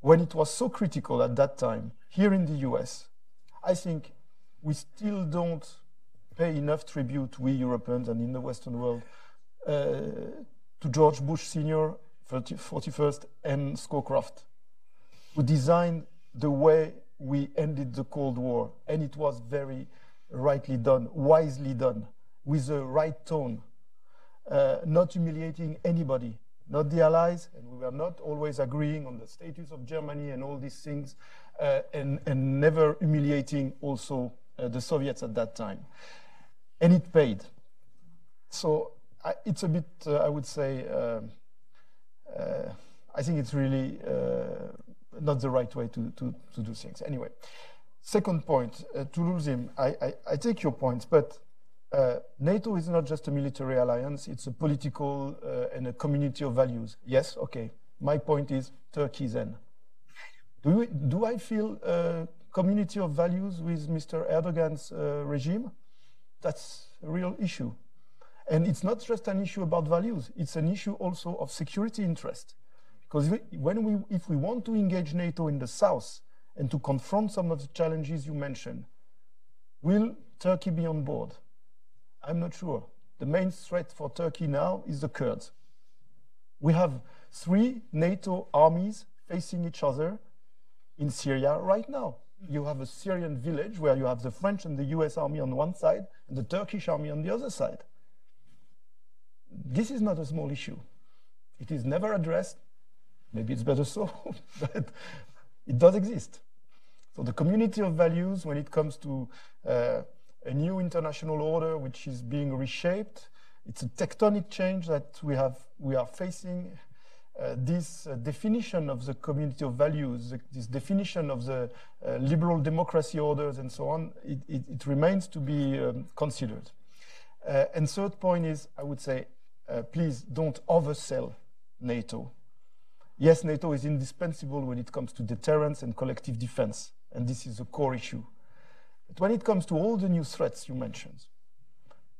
When it was so critical at that time, here in the US, I think we still don't pay enough tribute, we Europeans and in the Western world, uh, to George Bush Sr., 41st, and Scowcroft, who designed the way we ended the Cold War, and it was very rightly done, wisely done, with the right tone, uh, not humiliating anybody, not the Allies, and we were not always agreeing on the status of Germany and all these things, uh, and, and never humiliating also uh, the Soviets at that time. And it paid. So I, it's a bit, uh, I would say, um, uh, I think it's really uh, not the right way to, to, to do things. Anyway, second point, uh, to Lulzim, I, I, I, take your points, but uh, NATO is not just a military alliance, it's a political uh, and a community of values. Yes, okay. My point is Turkey then. Do, we, do I feel a community of values with Mr. Erdogan's uh, regime? That's a real issue. And it's not just an issue about values, it's an issue also of security interest. Because when we, if we want to engage NATO in the south and to confront some of the challenges you mentioned, will Turkey be on board? I'm not sure. The main threat for Turkey now is the Kurds. We have three NATO armies facing each other in Syria right now. You have a Syrian village where you have the French and the US army on one side and the Turkish army on the other side. This is not a small issue. It is never addressed Maybe it's better so, but it does exist. So the community of values, when it comes to uh, a new international order which is being reshaped, it's a tectonic change that we have we are facing. Uh, this uh, definition of the community of values, this definition of the uh, liberal democracy orders, and so on, it, it, it remains to be um, considered. Uh, and third point is, I would say, uh, please don't oversell NATO. Yes, NATO is indispensable when it comes to deterrence and collective defense, and this is a core issue. But when it comes to all the new threats you mentioned,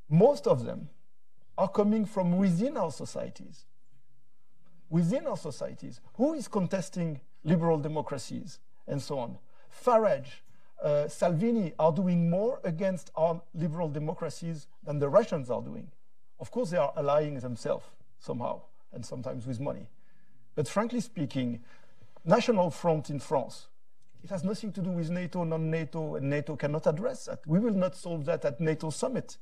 most of them are coming from within our societies. Within our societies, who is contesting liberal democracies and so on? Farage, uh, Salvini are doing more against our liberal democracies than the Russians are doing. Of course, they are allying themselves somehow, and sometimes with money. But frankly speaking, National Front in France, it has nothing to do with NATO, non-NATO, and NATO cannot address that. We will not solve that at NATO summit.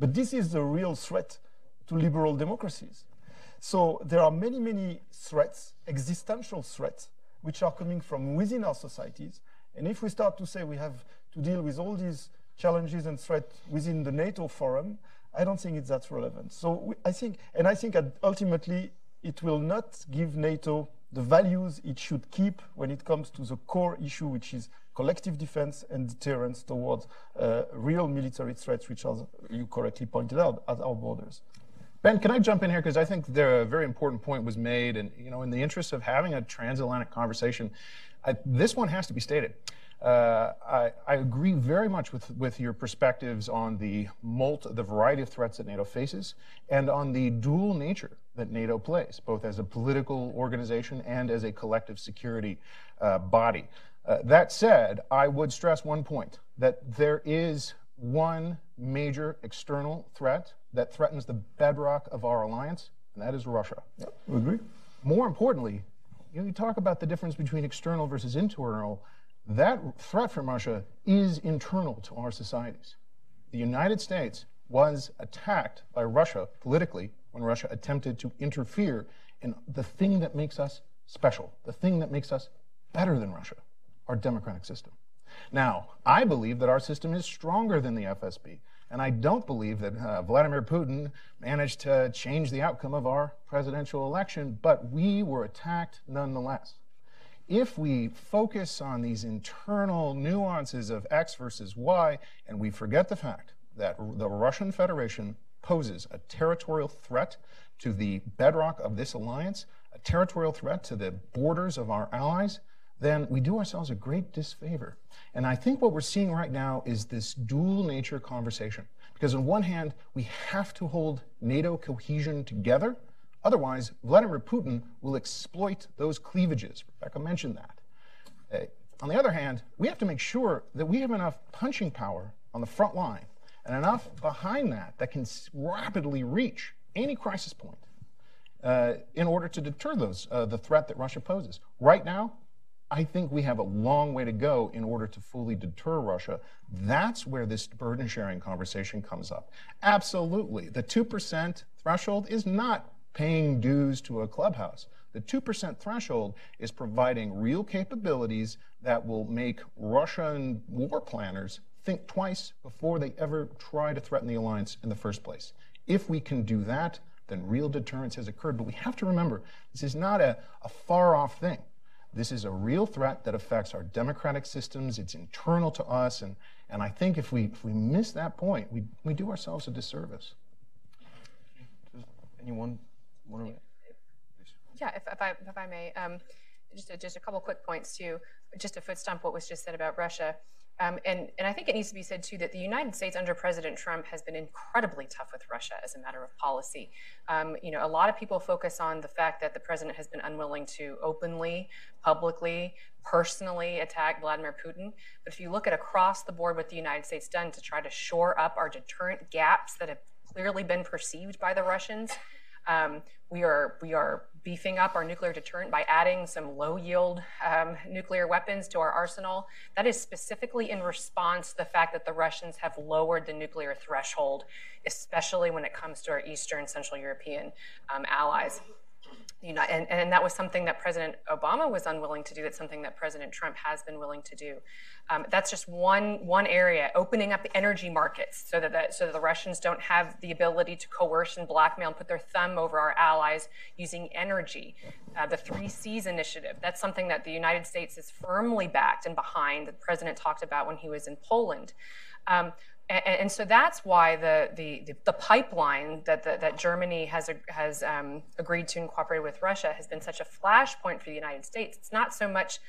But this is the real threat to liberal democracies. So there are many, many threats, existential threats, which are coming from within our societies. And if we start to say we have to deal with all these challenges and threats within the NATO forum, I don't think it's that relevant. So we, I think, and I think ultimately it will not give NATO the values it should keep when it comes to the core issue, which is collective defense and deterrence towards uh, real military threats, which, as you correctly pointed out, at our borders. Ben, can I jump in here because I think the very important point was made, and you know, in the interest of having a transatlantic conversation, I, this one has to be stated. Uh, I, I, agree very much with, with your perspectives on the, multi, the variety of threats that NATO faces and on the dual nature that NATO plays, both as a political organization and as a collective security uh, body. Uh, that said, I would stress one point that there is one major external threat that threatens the bedrock of our alliance, and that is Russia. Yep, we agree. More importantly, you, know, you talk about the difference between external versus internal. That threat from Russia is internal to our societies. The United States was attacked by Russia politically when Russia attempted to interfere in the thing that makes us special, the thing that makes us better than Russia, our democratic system. Now, I believe that our system is stronger than the FSB, and I don't believe that uh, Vladimir Putin managed to change the outcome of our presidential election, but we were attacked nonetheless. if we focus on these internal nuances of X versus Y and we forget the fact that the Russian Federation poses a territorial threat to the bedrock of this alliance, a territorial threat to the borders of our allies, then we do ourselves a great disfavor. And I think what we're seeing right now is this dual nature conversation. Because on one hand, we have to hold NATO cohesion together. Otherwise, Vladimir Putin will exploit those cleavages. Rebecca mentioned that. Uh, on the other hand, we have to make sure that we have enough punching power on the front line and enough behind that that can rapidly reach any crisis point uh, in order to deter those uh, the threat that Russia poses. Right now, I think we have a long way to go in order to fully deter Russia. That's where this burden sharing conversation comes up. Absolutely. The 2% threshold is not paying dues to a clubhouse. The 2% threshold is providing real capabilities that will make Russian war planners think twice before they ever try to threaten the alliance in the first place. If we can do that, then real deterrence has occurred. But we have to remember this is not a, a far off thing. This is a real threat that affects our democratic systems. It's internal to us. And, and I think if we, if we miss that point, we, we do ourselves a disservice. Does anyone want to? Yeah, if, if, I, if I may, um, just, a, just a couple quick points to just to footstomp what was just said about Russia. Um, and, and I think it needs to be said too that the United States under President Trump has been incredibly tough with Russia as a matter of policy. Um, you know, a lot of people focus on the fact that the president has been unwilling to openly, publicly, personally attack Vladimir Putin. But if you look at across the board what the United States done to try to shore up our deterrent gaps that have clearly been perceived by the Russians, um, we are we are beefing up our nuclear deterrent by adding some low yield um, nuclear weapons to our arsenal. That is specifically in response to the fact that the Russians have lowered the nuclear threshold, especially when it comes to our Eastern Central European um, allies. And, and, that was something that President Obama was unwilling to do. That's something that President Trump has been willing to do. Um, that's just one one area, opening up the energy markets so that, the, so that the Russians don't have the ability to coerce and blackmail and put their thumb over our allies using energy. Uh, the Three Seas initiative, that's something that the United States is firmly backed and behind. The president talked about when he was in Poland. Um, and, and, so that's why the, the, the pipeline that, the, that Germany has, has um, agreed to and with Russia has been such a flashpoint for the United States. It's not so much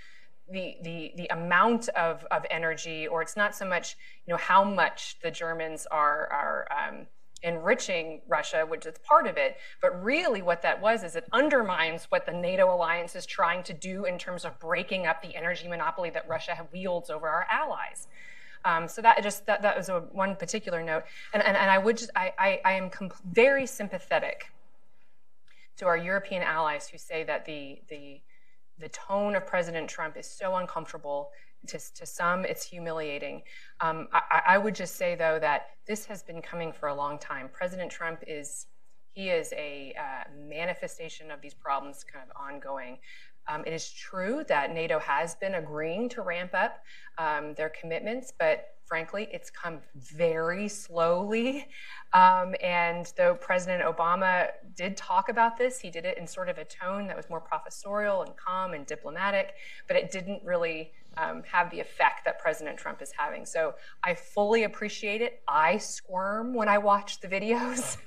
the, the, the amount of, of energy, or it's not so much you know, how much the Germans are, are um, enriching Russia, which is part of it. But really, what that was is it undermines what the NATO alliance is trying to do in terms of breaking up the energy monopoly that Russia wields over our allies. Um, so that just that, that was a, one particular note, and, and, and I would just I, I, I am very sympathetic to our European allies who say that the the the tone of President Trump is so uncomfortable. To, to some, it's humiliating. Um, I, I would just say though that this has been coming for a long time. President Trump is he is a uh, manifestation of these problems kind of ongoing. Um, it is true that NATO has been agreeing to ramp up um, their commitments, but frankly, it's come very slowly. Um, and though President Obama did talk about this, he did it in sort of a tone that was more professorial and calm and diplomatic, but it didn't really um, have the effect that President Trump is having. So I fully appreciate it. I squirm when I watch the videos,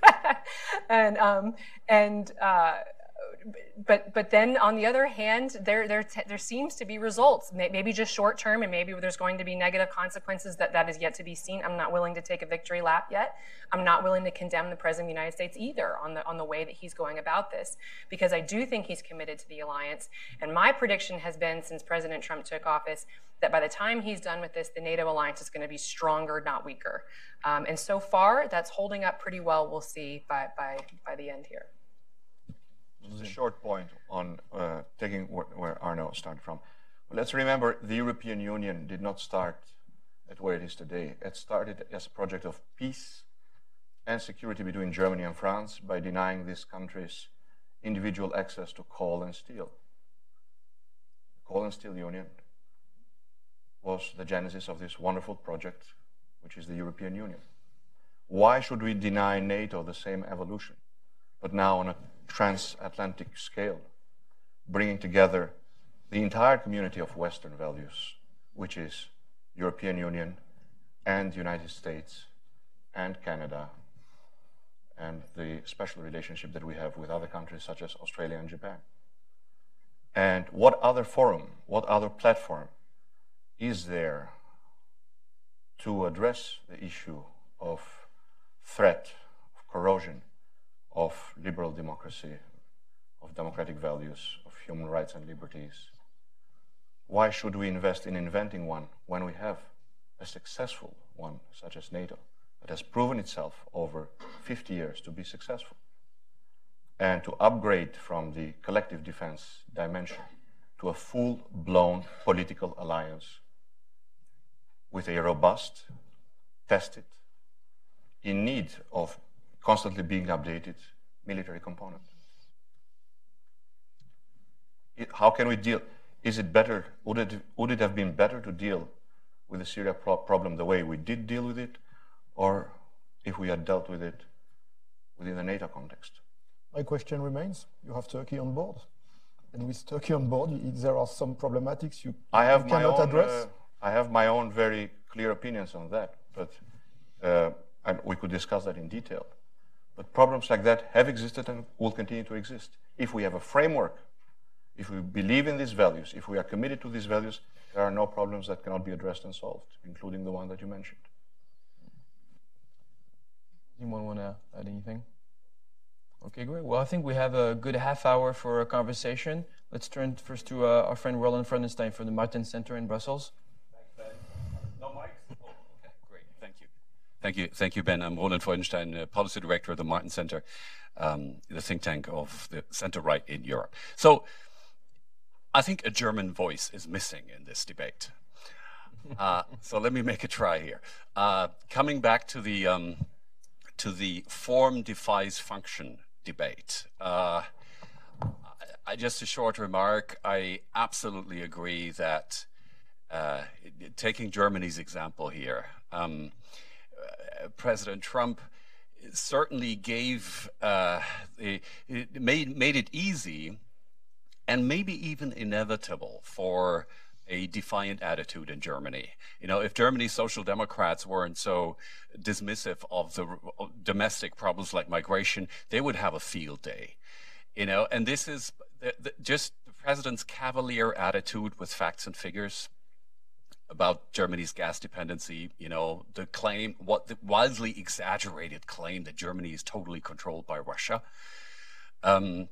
and um, and. Uh, but but then on the other hand, there there there seems to be results. Maybe just short term, and maybe there's going to be negative consequences that that is yet to be seen. I'm not willing to take a victory lap yet. I'm not willing to condemn the president of the United States either on the on the way that he's going about this, because I do think he's committed to the alliance. And my prediction has been since President Trump took office that by the time he's done with this, the NATO alliance is going to be stronger, not weaker. Um, and so far, that's holding up pretty well. We'll see by by by the end here a short point on uh, taking where Arnaud started from. let's remember the European Union did not start at where it is today. It started as a project of peace and security between Germany and France by denying these countries individual access to coal and steel. The coal and Steel Union was the genesis of this wonderful project, which is the European Union. Why should we deny NATO the same evolution, but now on a transatlantic scale, bringing together the entire community of Western values, which is European Union and United States and Canada and the special relationship that we have with other countries such as Australia and Japan. And what other forum, what other platform is there to address the issue of threat, of corrosion of liberal democracy, of democratic values, of human rights and liberties? Why should we invest in inventing one when we have a successful one, such as NATO, that has proven itself over 50 years to be successful? And to upgrade from the collective defense dimension to a full blown political alliance with a robust, tested, in need of constantly being updated military component. How can we deal? is it better, would it, would it have been better to deal with the Syria pro problem the way we did deal with it, or if we had dealt with it within the NATO context? My question remains you have Turkey on board. And with Turkey on board, there are some problematics you, I have you my cannot own, address. uh, I have my own very clear opinions on that, but uh, and we could discuss that in detail. But problems like that have existed and will continue to exist. If we have a framework if we believe in these values, if we are committed to these values, there are no problems that cannot be addressed and solved, including the one that you mentioned. Anyone want to add anything? Okay, great. Well, I think we have a good half hour for a conversation. Let's turn first to uh, our friend Roland Freudenstein from the Martens Center in Brussels. No mics? Oh, okay, great. Thank you. Thank you, thank you, Ben. I'm Roland Freudenstein, uh, Policy Director of the Martens Center, um, the think tank of the center right in Europe. So, I think a German voice is missing in this debate. Uh, so let me make a try here. Uh, coming back to the um, to the form defies function debate. Uh, I, just a short remark. I absolutely agree that uh, taking Germany's example here, um, President Trump certainly gave uh, it made made it easy and maybe even inevitable for a defiant attitude in Germany. You know, if Germany's social democrats weren't so dismissive of the domestic problems like migration, they would have a field day. You know, and this is just the president's cavalier attitude with facts and figures about Germany's gas dependency, you know, the claim, what the wildly exaggerated claim that Germany is totally controlled by Russia. Um,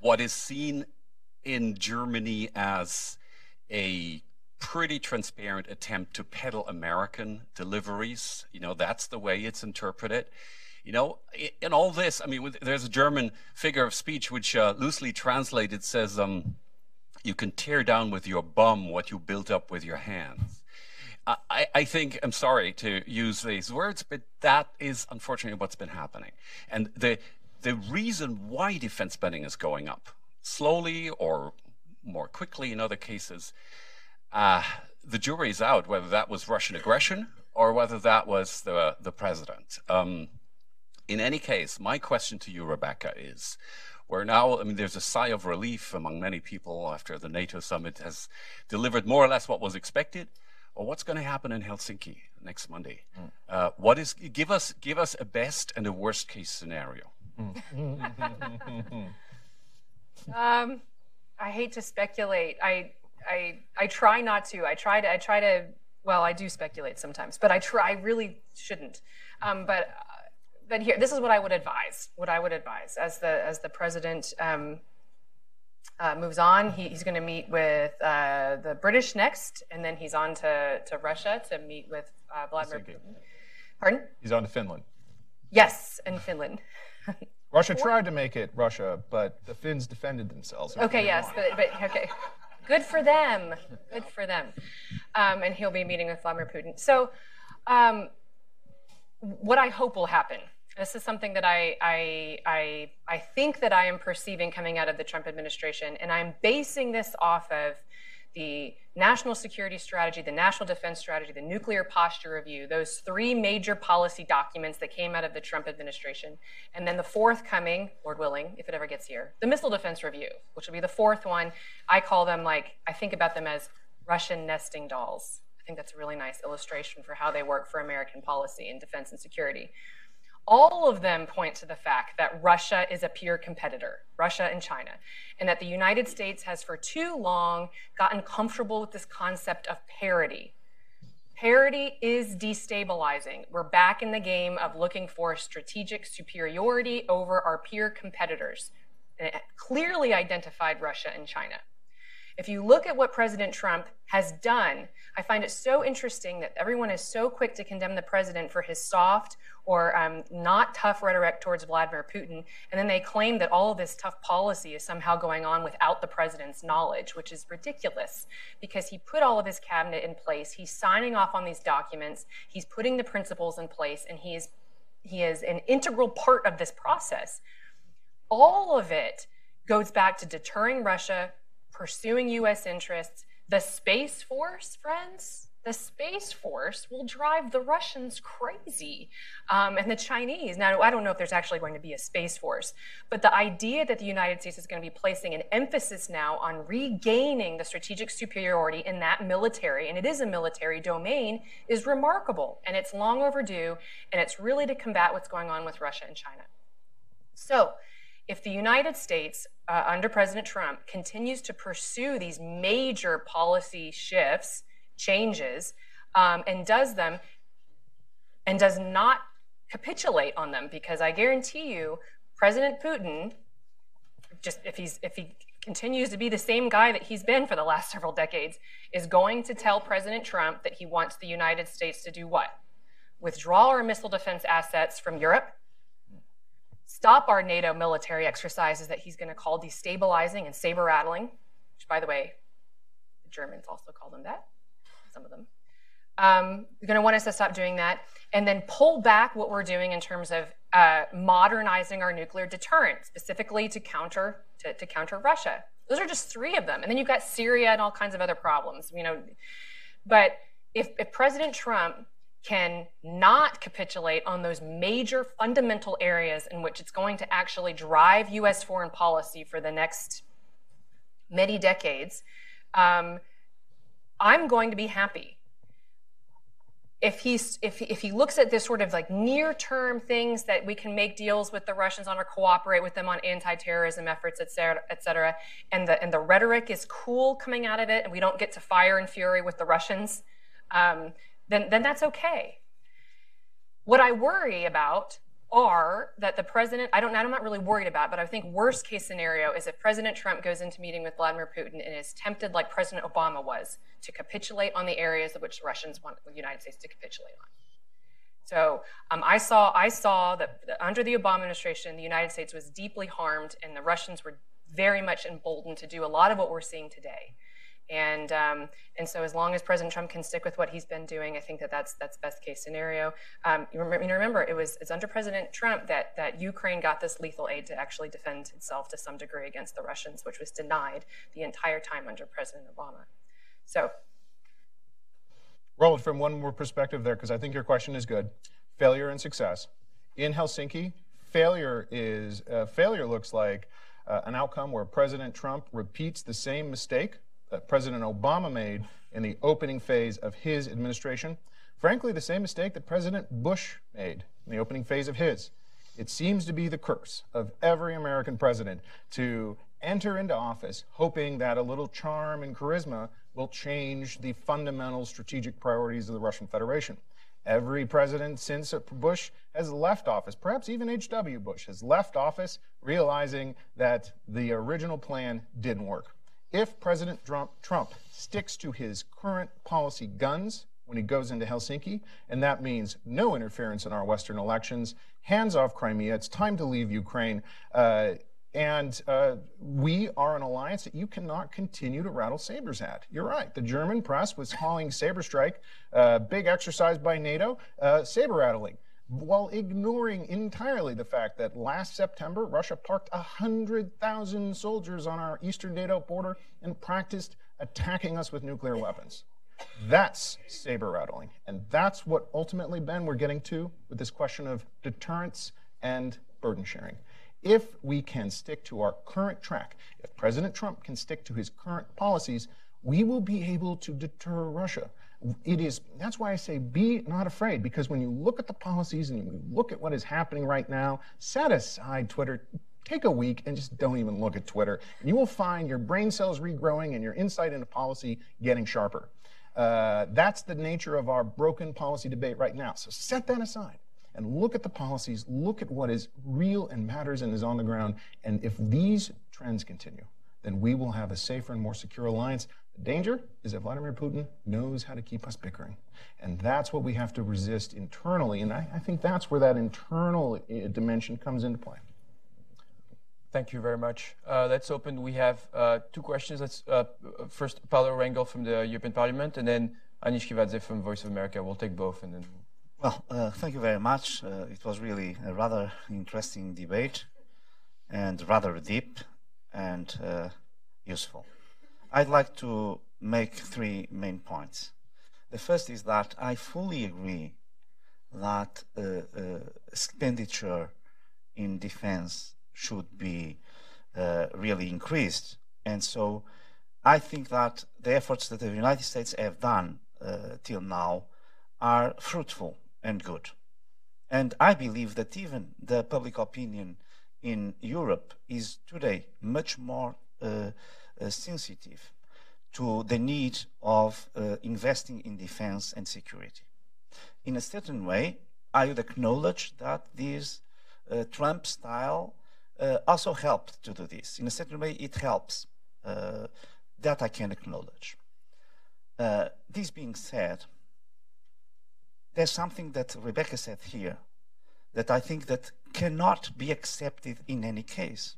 what is seen in Germany as a pretty transparent attempt to peddle American deliveries. You know, that's the way it's interpreted. You know, in all this, I mean, there's a German figure of speech which uh, loosely translated says, um, you can tear down with your bum what you built up with your hands. I, I, think, I'm sorry to use these words, but that is unfortunately what's been happening. And the, the reason why defense spending is going up, slowly or more quickly in other cases, uh, the jury's out whether that was Russian aggression or whether that was the, the president. Um, in any case, my question to you, Rebecca, is where now, I mean, there's a sigh of relief among many people after the NATO summit has delivered more or less what was expected. Well, what's going to happen in Helsinki next Monday? Mm. Uh, what is give us give us a best and a worst case scenario? Mm. um, I hate to speculate. I, I, I try not to. I try to. I try to. Well, I do speculate sometimes, but I try. I really shouldn't. Um, but, uh, but here, this is what I would advise. What I would advise as the as the president um, uh, moves on, he, he's going to meet with uh, the British next, and then he's on to, to Russia to meet with uh, Vladimir Putin. Pardon? He's on to Finland. Yes, and Finland. Russia tried to make it Russia, but the Finns defended themselves. Okay, yes, but, but, okay. Good for them. Good for them. Um, and he'll be meeting with Vladimir Putin. So, um, what I hope will happen. This is something that I, I, I, I think that I am perceiving coming out of the Trump administration, and I'm basing this off of the national security strategy, the national defense strategy, the nuclear posture review, those three major policy documents that came out of the Trump administration. And then the forthcoming, Lord willing, if it ever gets here, the missile defense review, which will be the fourth one. I call them like, I think about them as Russian nesting dolls. I think that's a really nice illustration for how they work for American policy in defense and security. All of them point to the fact that Russia is a peer competitor, Russia and China, and that the United States has for too long gotten comfortable with this concept of parity. Parity is destabilizing. We're back in the game of looking for strategic superiority over our peer competitors. And it clearly identified Russia and China. If you look at what President Trump has done, I find it so interesting that everyone is so quick to condemn the president for his soft or um, not tough rhetoric towards Vladimir Putin, and then they claim that all of this tough policy is somehow going on without the president's knowledge, which is ridiculous because he put all of his cabinet in place. He's signing off on these documents, he's putting the principles in place, and he is, he is an integral part of this process. All of it goes back to deterring Russia pursuing US interests. The Space Force, friends, the Space Force will drive the Russians crazy um, and the Chinese. Now, I don't know if there's actually going to be a Space Force, but the idea that the United States is going to be placing an emphasis now on regaining the strategic superiority in that military, and it is a military domain, is remarkable. And it's long overdue, and it's really to combat what's going on with Russia and China. So, if the United States, uh, under President Trump, continues to pursue these major policy shifts, changes, um, and does them, and does not capitulate on them, because I guarantee you, President Putin, just if he's if he continues to be the same guy that he's been for the last several decades, is going to tell President Trump that he wants the United States to do what? Withdraw our missile defense assets from Europe stop our NATO military exercises that he's going to call destabilizing and saber rattling, which, by the way, the Germans also call them that, some of them. Um, you're going to want us to stop doing that and then pull back what we're doing in terms of uh, modernizing our nuclear deterrent, specifically to counter to, to counter Russia. Those are just three of them, and then you've got Syria and all kinds of other problems. You know, but if, if President Trump can not capitulate on those major fundamental areas in which it's going to actually drive U.S. foreign policy for the next many decades, um, I'm going to be happy. If, he's, if, if he looks at this sort of like near term things that we can make deals with the Russians on or cooperate with them on anti terrorism efforts, et cetera, et cetera, and the, and the rhetoric is cool coming out of it, and we don't get to fire and fury with the Russians, um, then, then that's okay. What I worry about are that the president, I don't, I'm not really worried about, but I think worst case scenario is if President Trump goes into meeting with Vladimir Putin and is tempted, like President Obama was, to capitulate on the areas of which the Russians want the United States to capitulate on. So um, I saw I saw that under the Obama administration, the United States was deeply harmed, and the Russians were very much emboldened to do a lot of what we're seeing today. And, um, and so as long as President Trump can stick with what he's been doing, I think that that's, that's best case scenario. Um, you, remember, remember, it was it's under President Trump that, that Ukraine got this lethal aid to actually defend itself to some degree against the Russians, which was denied the entire time under President Obama. So. Roland, from one more perspective there, because I think your question is good. Failure and success. In Helsinki, failure is uh, failure looks like uh, an outcome where President Trump repeats the same mistake that President Obama made in the opening phase of his administration. Frankly, the same mistake that President Bush made in the opening phase of his. It seems to be the curse of every American president to enter into office hoping that a little charm and charisma will change the fundamental strategic priorities of the Russian Federation. Every president since Bush has left office, perhaps even H.W. Bush has left office realizing that the original plan didn't work. If President Trump sticks to his current policy guns when he goes into Helsinki, and that means no interference in our Western elections, hands off Crimea, it's time to leave Ukraine. Uh, and uh, we are an alliance that you cannot continue to rattle sabers at. You're right. The German press was calling Saber Strike, uh, big exercise by NATO, uh, saber rattling while ignoring entirely the fact that last September, Russia parked 100,000 soldiers on our eastern NATO border and practiced attacking us with nuclear weapons. That's saber rattling. And that's what ultimately, Ben, we're getting to with this question of deterrence and burden sharing. If we can stick to our current track, if President Trump can stick to his current policies, we will be able to deter Russia. It is that's why I say be not afraid, because when you look at the policies and you look at what is happening right now, set aside Twitter, take a week and just don't even look at Twitter. And you will find your brain cells regrowing and your insight into policy getting sharper. Uh, that's the nature of our broken policy debate right now. So set that aside and look at the policies, look at what is real and matters and is on the ground. And if these trends continue, then we will have a safer and more secure alliance. The danger is that Vladimir Putin knows how to keep us bickering. And that's what we have to resist internally. And I, I think that's where that internal uh, dimension comes into play. Thank you very much. Uh, let's open. We have uh, two questions. Let's uh, first Paulo Rangel from the European Parliament, and then Ani Chkhikvadze from Voice of America. We'll take both, and then. Well, uh, thank you very much. Uh, it was really a rather interesting debate, and rather deep and uh, useful. I'd like to make three main points. The first is that I fully agree that expenditure in defense should be uh, really increased. And so I think that the efforts that the United States have done uh, till now are fruitful and good. And I believe that even the public opinion in Europe is today much more uh, uh sensitive to the need of uh, investing in defense and security. In a certain way, I would acknowledge that this uh, Trump style uh, also helped to do this. In a certain way, it helps. Uh, that I can acknowledge. Uh, this being said, there's something that Rebecca said here that I think that cannot be accepted in any case.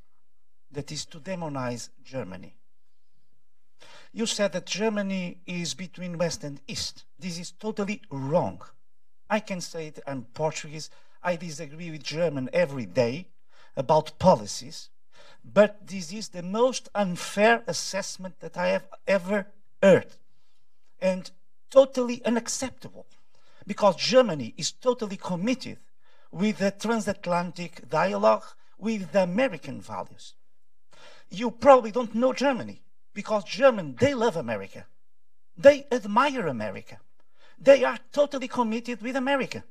That is to demonize Germany. You said that Germany is between West and East. This is totally wrong. I can say it, I'm Portuguese. I disagree with German every day about policies, but this is the most unfair assessment that I have ever heard and totally unacceptable because Germany is totally committed with the transatlantic dialogue with the American values. You probably don't know Germany because German, they love America. They admire America. They are totally committed with America.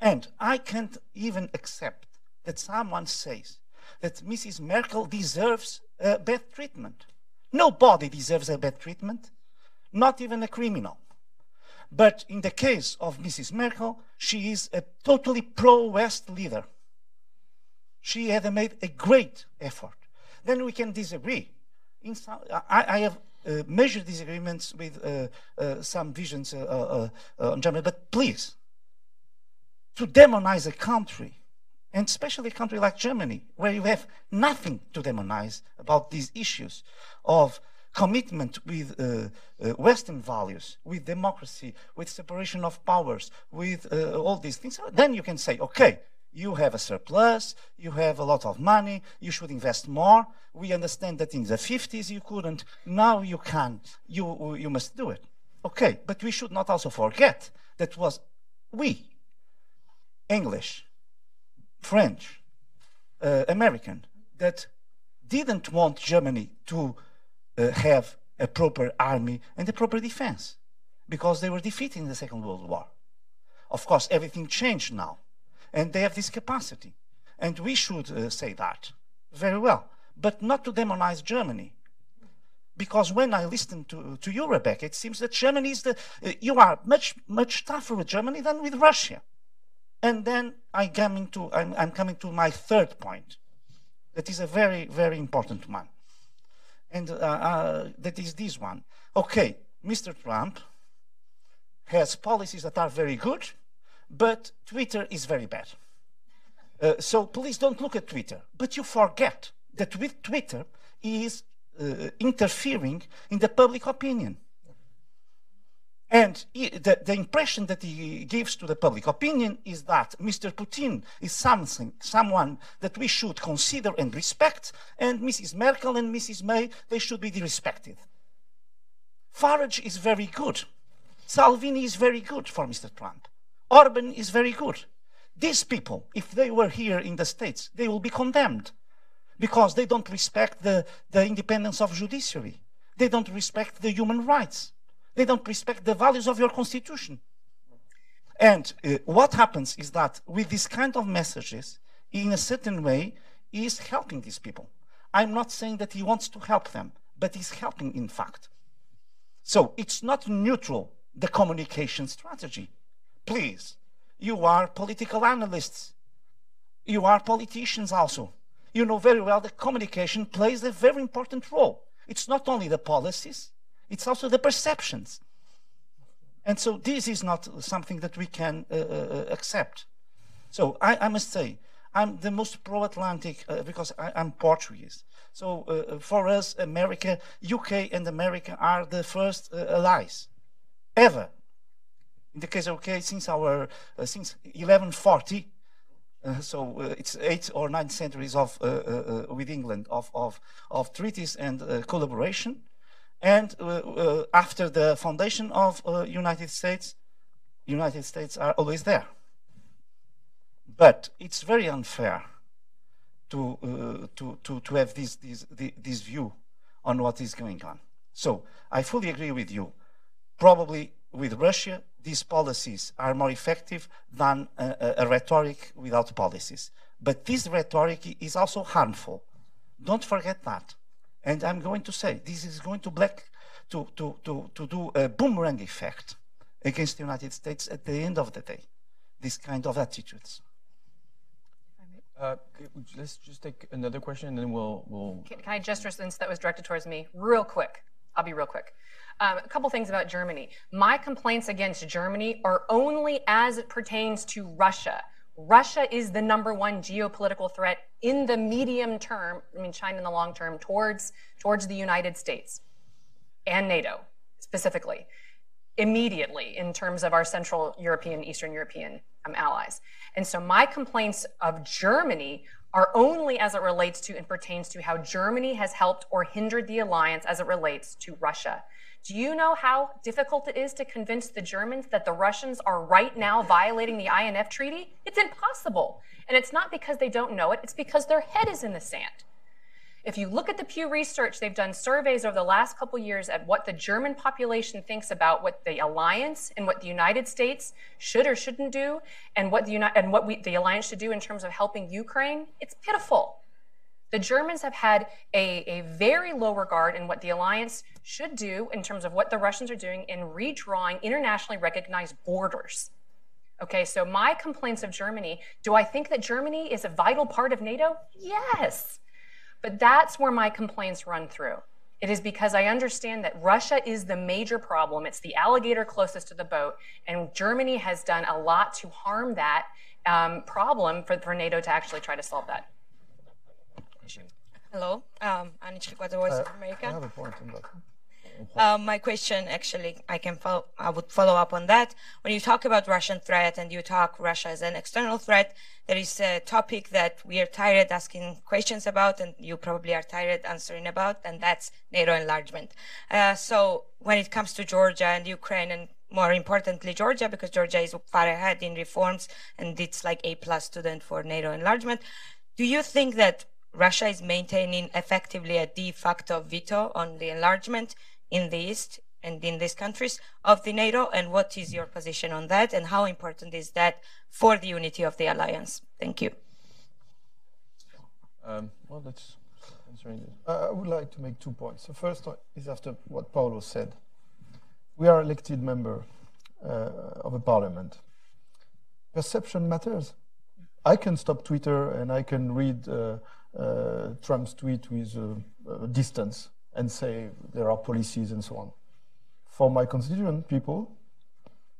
And I can't even accept that someone says that Mrs. Merkel deserves bad treatment. Nobody deserves a bad treatment, not even a criminal. But in the case of Mrs. Merkel, she is a totally pro-West leader. She had made a great effort. Then we can disagree. Some, I, I, have uh, major disagreements with uh, uh, some visions uh, on Germany, but please, to demonize a country and especially a country like Germany, where you have nothing to demonize about these issues of commitment with uh, uh, Western values, with democracy, with separation of powers, with uh, all these things, then you can say, okay, you have a surplus, you have a lot of money, you should invest more. We understand that in the 50s you couldn't, now you can, you, you must do it. Okay, but we should not also forget that was we, English, French, uh, American, that didn't want Germany to uh, have a proper army and a proper defense because they were defeated in the Second World War. Of course, everything changed now, and they have this capacity. And we should uh, say that very well, but not to demonize Germany. Because when I listen to, to you, Rebecca, it seems that Germany is the, uh, you are much, much tougher with Germany than with Russia. And then I come into, I'm, I'm coming to my third point. That is a very, very important one. And uh, uh, that is this one. Okay, Mr. Trump has policies that are very good, but Twitter is very bad. Uh, so please don't look at Twitter. But you forget that with Twitter, is uh, interfering in the public opinion. And he, the, the, impression that he gives to the public opinion is that Mr. Putin is something, someone that we should consider and respect, and Mrs. Merkel and Mrs. May, they should be respected. Farage is very good. Salvini is very good for Mr. Trump. Orban is very good. These people, if they were here in the States, they will be condemned because they don't respect the, the independence of judiciary. They don't respect the human rights. They don't respect the values of your constitution. And uh, what happens is that with this kind of messages, in a certain way, he is helping these people. I'm not saying that he wants to help them, but he's helping in fact. So it's not neutral, the communication strategy. Please, you are political analysts. You are politicians also. You know very well that communication plays a very important role. It's not only the policies, it's also the perceptions. And so this is not something that we can uh, uh, accept. So I, I, must say, I'm the most pro-Atlantic uh, because I, am Portuguese. So uh, for us, America, UK and America are the first uh, allies ever. In the case of UK, since our uh, since 1140, so it's eight or nine centuries of with England of of, of treaties and collaboration. And uh, uh, after the foundation of uh, United States, United States are always there. But it's very unfair to, uh, to, to, to have this, this, this view on what is going on. So I fully agree with you. Probably with Russia, these policies are more effective than a, a, rhetoric without policies. But this rhetoric is also harmful. Don't forget that. And I'm going to say this is going to black to, to, to, to do a boomerang effect against the United States at the end of the day. These kind of attitudes. Uh, let's just take another question and then we'll. we'll... Can, can I just, since that was directed towards me, real quick? I'll be real quick. Um, a couple things about Germany. My complaints against Germany are only as it pertains to Russia. Russia is the number one geopolitical threat in the medium term, I mean, China in the long term, towards, towards the United States and NATO specifically, immediately in terms of our Central European, Eastern European um, allies. And so my complaints of Germany are only as it relates to and pertains to how Germany has helped or hindered the alliance as it relates to Russia. Do you know how difficult it is to convince the Germans that the Russians are right now violating the INF Treaty? It's impossible. And it's not because they don't know it, it's because their head is in the sand. If you look at the Pew Research, they've done surveys over the last couple years at what the German population thinks about what the alliance and what the United States should or shouldn't do, and what the, and what we, the alliance should do in terms of helping Ukraine. It's pitiful. The Germans have had a, a very low regard in what the alliance should do in terms of what the Russians are doing in redrawing internationally recognized borders. Okay, so my complaints of Germany do I think that Germany is a vital part of NATO? Yes. But that's where my complaints run through. It is because I understand that Russia is the major problem. It's the alligator closest to the boat, and Germany has done a lot to harm that um, problem for, for NATO to actually try to solve that. Hello, um, Anichik the Voice uh, of America. I have a point on that. Um, my question, actually, I can follow, I would follow up on that. When you talk about Russian threat and you talk Russia as an external threat, there is a topic that we are tired asking questions about, and you probably are tired answering about, and that's NATO enlargement. Uh, so when it comes to Georgia and Ukraine, and more importantly, Georgia, because Georgia is far ahead in reforms, and it's like a plus student for NATO enlargement. Do you think that Russia is maintaining effectively a de facto veto on the enlargement in the East and in these countries of the NATO, and what is your position on that, and how important is that for the unity of the alliance? Thank you. Um, well, that's answering this. Uh, I would like to make two points. The first is after what Paulo said. We are elected member uh, of a parliament. Perception matters. I can stop Twitter and I can read uh, Trump's tweet with uh, distance and say there are policies and so on. For my constituent people,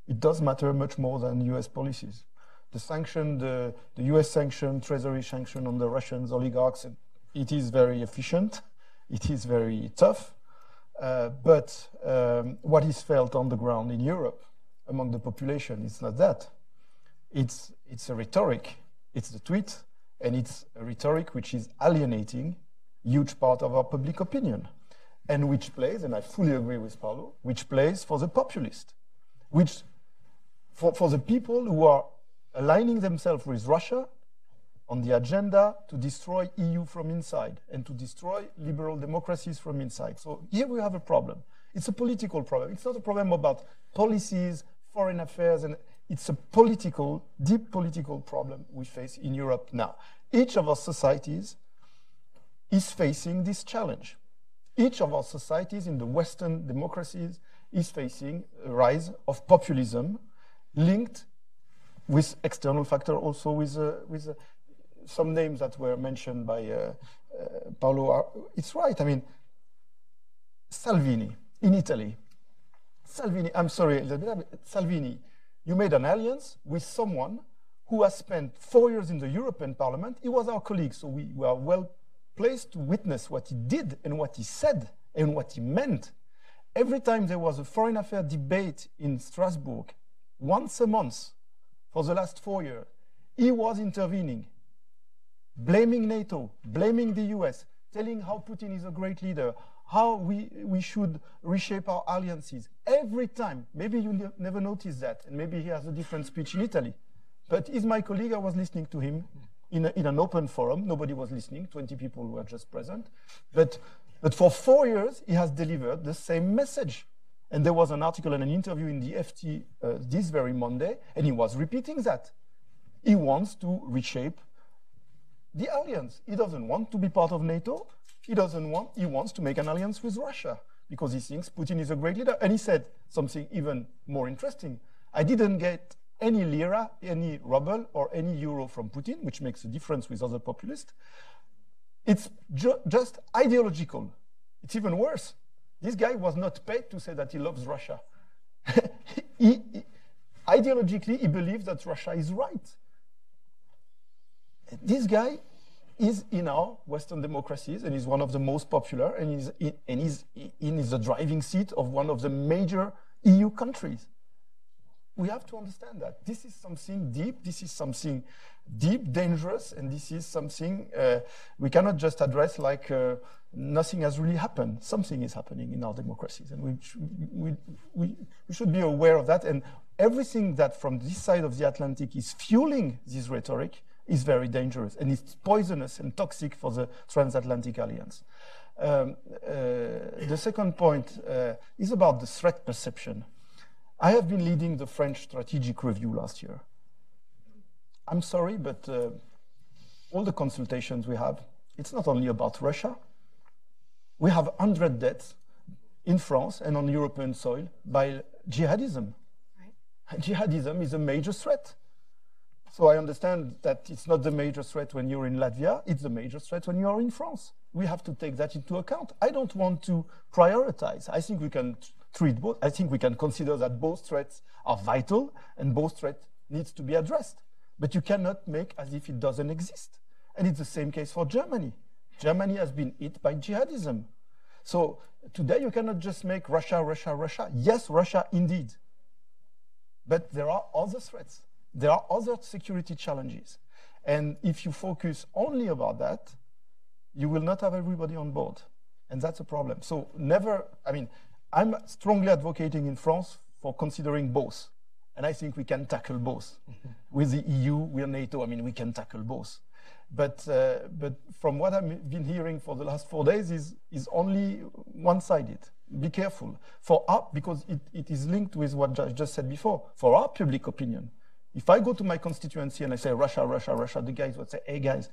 it does matter much more than US policies. The sanction, the, the US sanction, Treasury sanction on the Russians oligarchs, it is very efficient, it is very tough, uh, but um, what is felt on the ground in Europe among the population, it's not that. It's, it's a rhetoric, it's the tweet, and it's a rhetoric which is alienating huge part of our public opinion. and which plays, and I fully agree with Paulo, which plays for the populist, which for, for the people who are aligning themselves with Russia on the agenda to destroy EU from inside and to destroy liberal democracies from inside. So here we have a problem. It's a political problem. It's not a problem about policies, foreign affairs, and it's a political, deep political problem we face in Europe now. Each of our societies is facing this challenge. Each of our societies in the Western democracies is facing a rise of populism linked with external factor, also with, uh, with uh, some names that were mentioned by uh, uh Paulo. It's right. I mean, Salvini in Italy. Salvini, I'm sorry, Salvini, you made an alliance with someone who has spent four years in the European Parliament. He was our colleague, so we were well placed to witness what he did and what he said and what he meant. Every time there was a foreign affairs debate in Strasbourg, once a month for the last four years, he was intervening, blaming NATO, blaming the US, telling how Putin is a great leader, how we, we should reshape our alliances. Every time, maybe you never noticed that, and maybe he has a different speech in Italy. But is my colleague, I was listening to him in, a, in an open forum. Nobody was listening, 20 people were just present. But, but for four years, he has delivered the same message. And there was an article and an interview in the FT uh, this very Monday, and he was repeating that. He wants to reshape the alliance. He doesn't want to be part of NATO. He doesn't want, he wants to make an alliance with Russia because he thinks Putin is a great leader. And he said something even more interesting. I didn't get any lira, any ruble, or any euro from Putin, which makes a difference with other populists. It's ju just ideological. It's even worse. This guy was not paid to say that he loves Russia. he, he, ideologically, he believes that Russia is right. This guy is in our Western democracies and is one of the most popular and is in, and is in is the driving seat of one of the major EU countries we have to understand that this is something deep, this is something deep, dangerous, and this is something uh, we cannot just address like uh, nothing has really happened. Something is happening in our democracies, and we, we, we, we should be aware of that. And everything that from this side of the Atlantic is fueling this rhetoric is very dangerous, and it's poisonous and toxic for the transatlantic alliance. Um, uh, the second point uh, is about the threat perception. I have been leading the French strategic review last year. I'm sorry, but uh, all the consultations we have, it's not only about Russia. We have 100 deaths in France and on European soil by jihadism. Right. Jihadism is a major threat. So I understand that it's not the major threat when you're in Latvia, it's the major threat when you're in France. We have to take that into account. I don't want to prioritize. I think we can treat both. I think we can consider that both threats are vital and both threats needs to be addressed. But you cannot make as if it doesn't exist. And it's the same case for Germany. Germany has been hit by jihadism. So today you cannot just make Russia, Russia, Russia. Yes, Russia indeed. But there are other threats. There are other security challenges. And if you focus only about that, you will not have everybody on board. And that's a problem. So never, I mean, I'm strongly advocating in France for considering both. And I think we can tackle both. Mm-hmm. With the EU, we're NATO, I mean, we can tackle both. But, uh, but from what I've been hearing for the last four days is, is only one-sided. Be careful. For our, because it, it is linked with what I just said before. For our public opinion, if I go to my constituency and I say Russia, Russia, Russia, the guys would say, hey guys,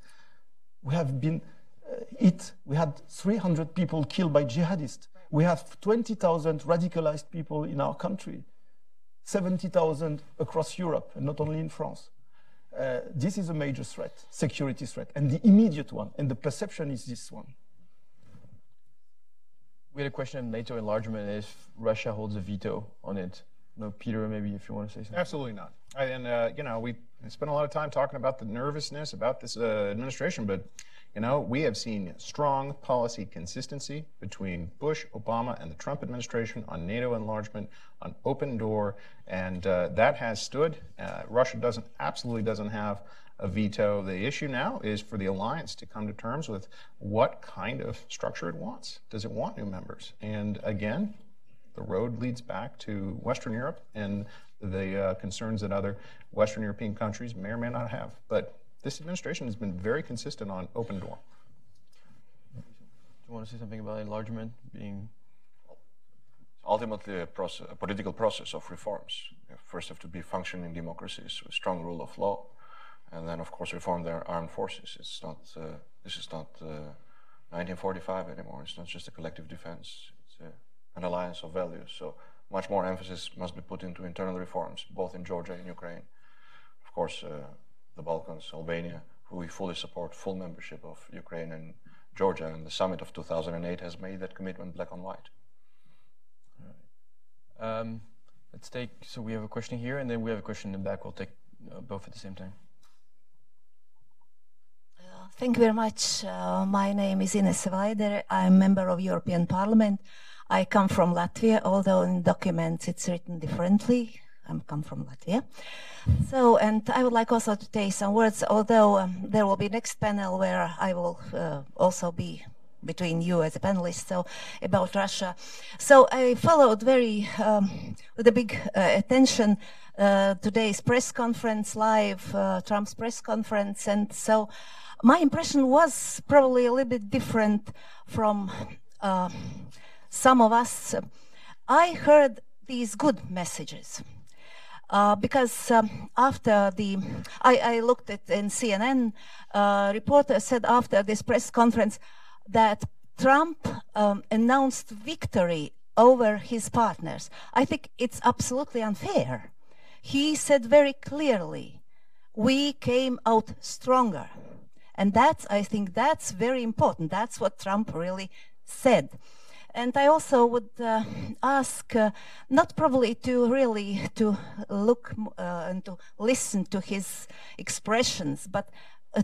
we have been uh, hit. We had 300 people killed by jihadists. We have 20,000 radicalized people in our country, 70,000 across Europe, and not only in France. Uh, this is a major threat, security threat, and the immediate one, and the perception is this one. We had a question on NATO enlargement if Russia holds a veto on it. No, Peter, maybe if you want to say something. Absolutely not. And uh, you know, we spent a lot of time talking about the nervousness about this uh, administration, but you know, we have seen strong policy consistency between Bush, Obama, and the Trump administration on NATO enlargement, on open door, and uh, that has stood. Uh, Russia doesn't absolutely doesn't have a veto. The issue now is for the alliance to come to terms with what kind of structure it wants. Does it want new members? And again, the road leads back to Western Europe and the uh, concerns that other Western European countries may or may not have. But this administration has been very consistent on open door. Do you want to say something about enlargement being? Ultimately, a, process, a political process of reforms. You first have to be functioning democracies with strong rule of law, and then, of course, reform their armed forces. It's not. Uh, this is not uh, 1945 anymore. It's not just a collective defense. It's uh, an alliance of values. So much more emphasis must be put into internal reforms, both in Georgia and Ukraine. Of course, uh, the Balkans, Albania, who we fully support full membership of Ukraine and Georgia, and the summit of 2008 has made that commitment black on white. Um, let's take, so we have a question here, and then we have a question in the back. We'll take uh, both at the same time. Uh, thank you very much. Uh, my name is Inese Vaidere. I'm a member of European Parliament. I come from Latvia, although in documents it's written differently. I come from Latvia. So, and I would like also to say some words, although um, there will be next panel where I will uh, also be between you as a panelist, so about Russia. So I followed very, um, with a big uh, attention uh, today's press conference live, uh, Trump's press conference, and so my impression was probably a little bit different from uh, some of us. I heard these good messages. Uh, because um, after the, I, I, looked at in CNN, uh, reporter said after this press conference that Trump um, announced victory over his partners. I think it's absolutely unfair. He said very clearly, we came out stronger. And that's, I think that's very important. That's what Trump really said. And I also would uh, ask, uh, not probably to really to look uh, and to listen to his expressions, but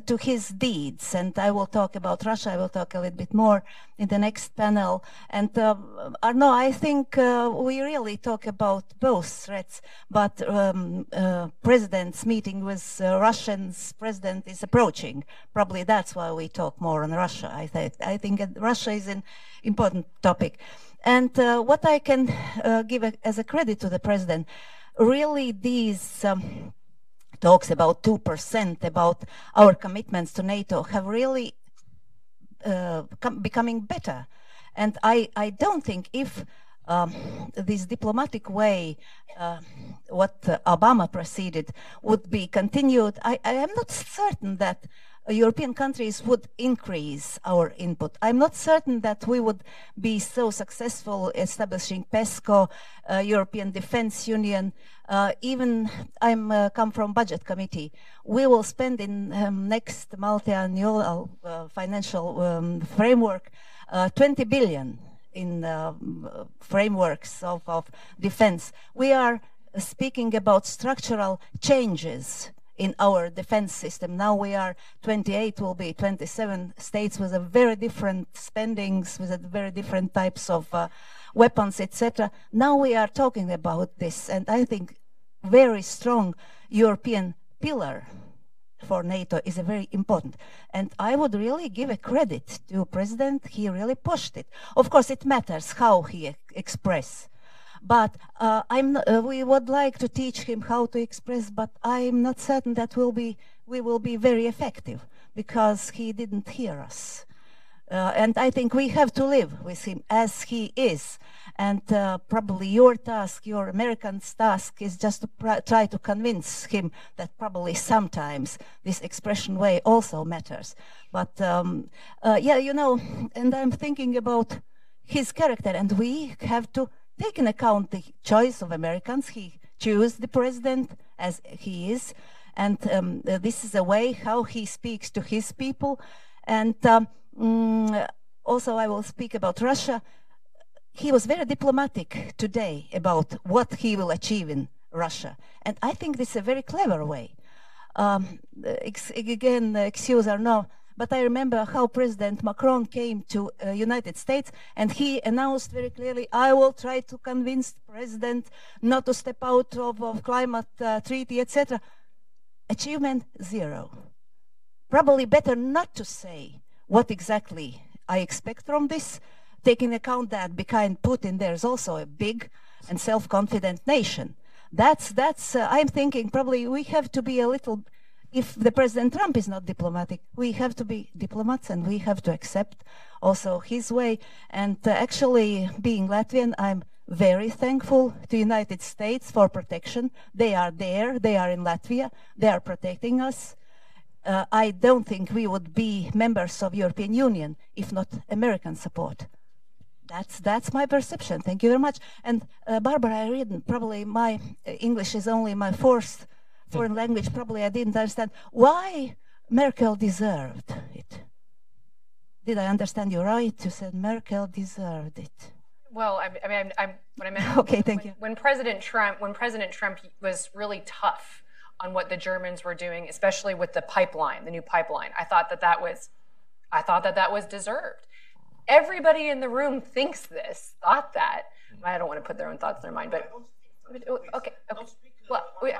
to his deeds. And I will talk about Russia. I will talk a little bit more in the next panel. And uh, Arnaud, I think uh, we really talk about both threats, but um, uh, president's meeting with uh, Russian's president is approaching. Probably that's why we talk more on Russia. I, th- I think Russia is an important topic. And uh, what I can give a, as a credit to the president, really these um, talks about 2%, about our commitments to NATO have really uh, becoming better. And I, I don't think if um, this diplomatic way, uh, what uh, Obama proceeded, would be continued, I, I am not certain that European countries would increase our input. I'm not certain that we would be so successful establishing PESCO, uh, European Defence Union. Uh, even I'm uh, come from Budget Committee. We will spend in um, next multi-annual uh, financial um, framework uh, 20 billion in frameworks of, of defense. We are speaking about structural changes in our defense system. Now we are 28, will be 27 states with a very different spendings, with a very different types of uh, weapons, etc. Now we are talking about this, and I think very strong European pillar for NATO is very important. And I would really give a credit to President. He really pushed it. Of course, it matters how he express but uh, I'm, uh, we would like to teach him how to express, but I'm not certain that will be, we will be very effective because he didn't hear us. Uh, and I think we have to live with him as he is. And uh, probably your task, your American's task, is just to try to convince him that probably sometimes this expression way also matters. But um, uh, yeah, you know, and I'm thinking about his character, and we have to take account the choice of Americans. He chose the president as he is, and um, this is a way how he speaks to his people. And um, mm, also, I will speak about Russia. he was very diplomatic today about what he will achieve in Russia. And I think this is a very clever way. Um, again, excuse no, but I remember how President Macron came to uh, United States and he announced very clearly, I will try to convince president not to step out of, of climate uh, treaty, etc. Achievement zero. Probably better not to say what exactly I expect from this, taking account that behind Putin there's also a big and self-confident nation. That's that's. Uh, I'm thinking probably we have to be a little. If the President Trump is not diplomatic, we have to be diplomats and we have to accept also his way. And uh, actually, being Latvian, I'm very thankful to United States for protection. They are there. They are in Latvia. They are protecting us. Uh, I don't think we would be members of European Union if not American support. That's that's my perception. Thank you very much. And uh, Barbara, I read probably my uh, English is only my fourth foreign language. Probably I didn't understand why Merkel deserved it. Did I understand you right? You said Merkel deserved it. Well, I, I mean, I'm, I'm, what I meant. okay, thank when, you. When President Trump, when President Trump was really tough on what the Germans were doing, especially with the pipeline, the new pipeline, I thought that that was, I thought that that was deserved everybody in the room thinks this, thought that. I don't want to put their own thoughts in their mind, but okay, okay. Well, we,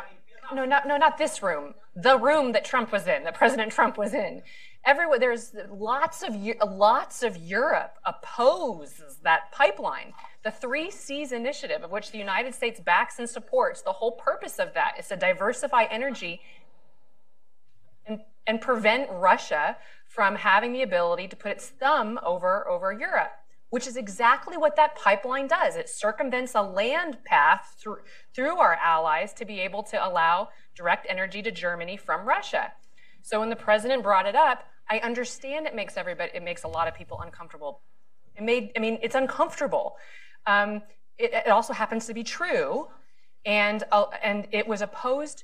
no, not no, not this room. The room that Trump was in, that President Trump was in. Everywhere there's lots of lots of Europe opposes that pipeline. The Three Seas initiative, of which the United States backs and supports, the whole purpose of that is to diversify energy and, and prevent Russia from having the ability to put its thumb over, over Europe, which is exactly what that pipeline does. It circumvents a land path through, through our allies to be able to allow direct energy to Germany from Russia. So when the president brought it up, I understand it makes everybody, it makes a lot of people uncomfortable. It made, I mean, it's uncomfortable. Um, it, it, also happens to be true, and uh, and it was opposed.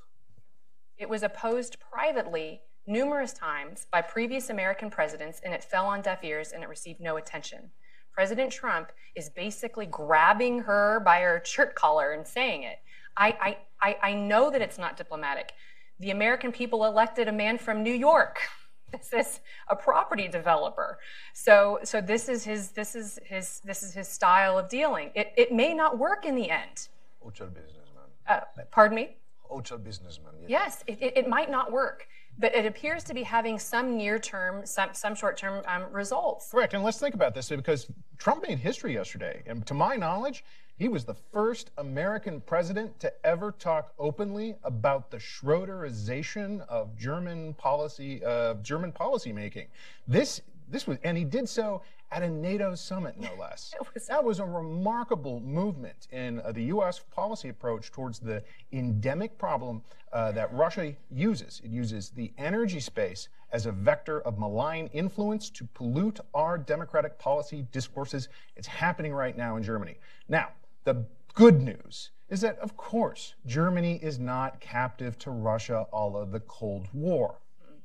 It was opposed privately numerous times by previous American presidents, and it fell on deaf ears and it received no attention. President Trump is basically grabbing her by her shirt collar and saying it. I, I, I know that it's not diplomatic. The American people elected a man from New York. This is a property developer. So, so this is his, this is his, this is his style of dealing. It, it may not work in the end. Hotel businessman. Uh, pardon me? Hotel businessman. Yes, it, it, it might not work but it appears to be having some near term, some, some short term um, results. Correct. And let's think about this because Trump made history yesterday. And to my knowledge, he was the first American president to ever talk openly about the Schroederization of German policy, uh, German policymaking. This, this was, and he did so at a NATO summit, no less. was, that was a remarkable movement in uh, the U.S. policy approach towards the endemic problem uh, that Russia uses. It uses the energy space as a vector of malign influence to pollute our democratic policy discourses. It's happening right now in Germany. Now, the good news is that, of course, Germany is not captive to Russia a la the Cold War,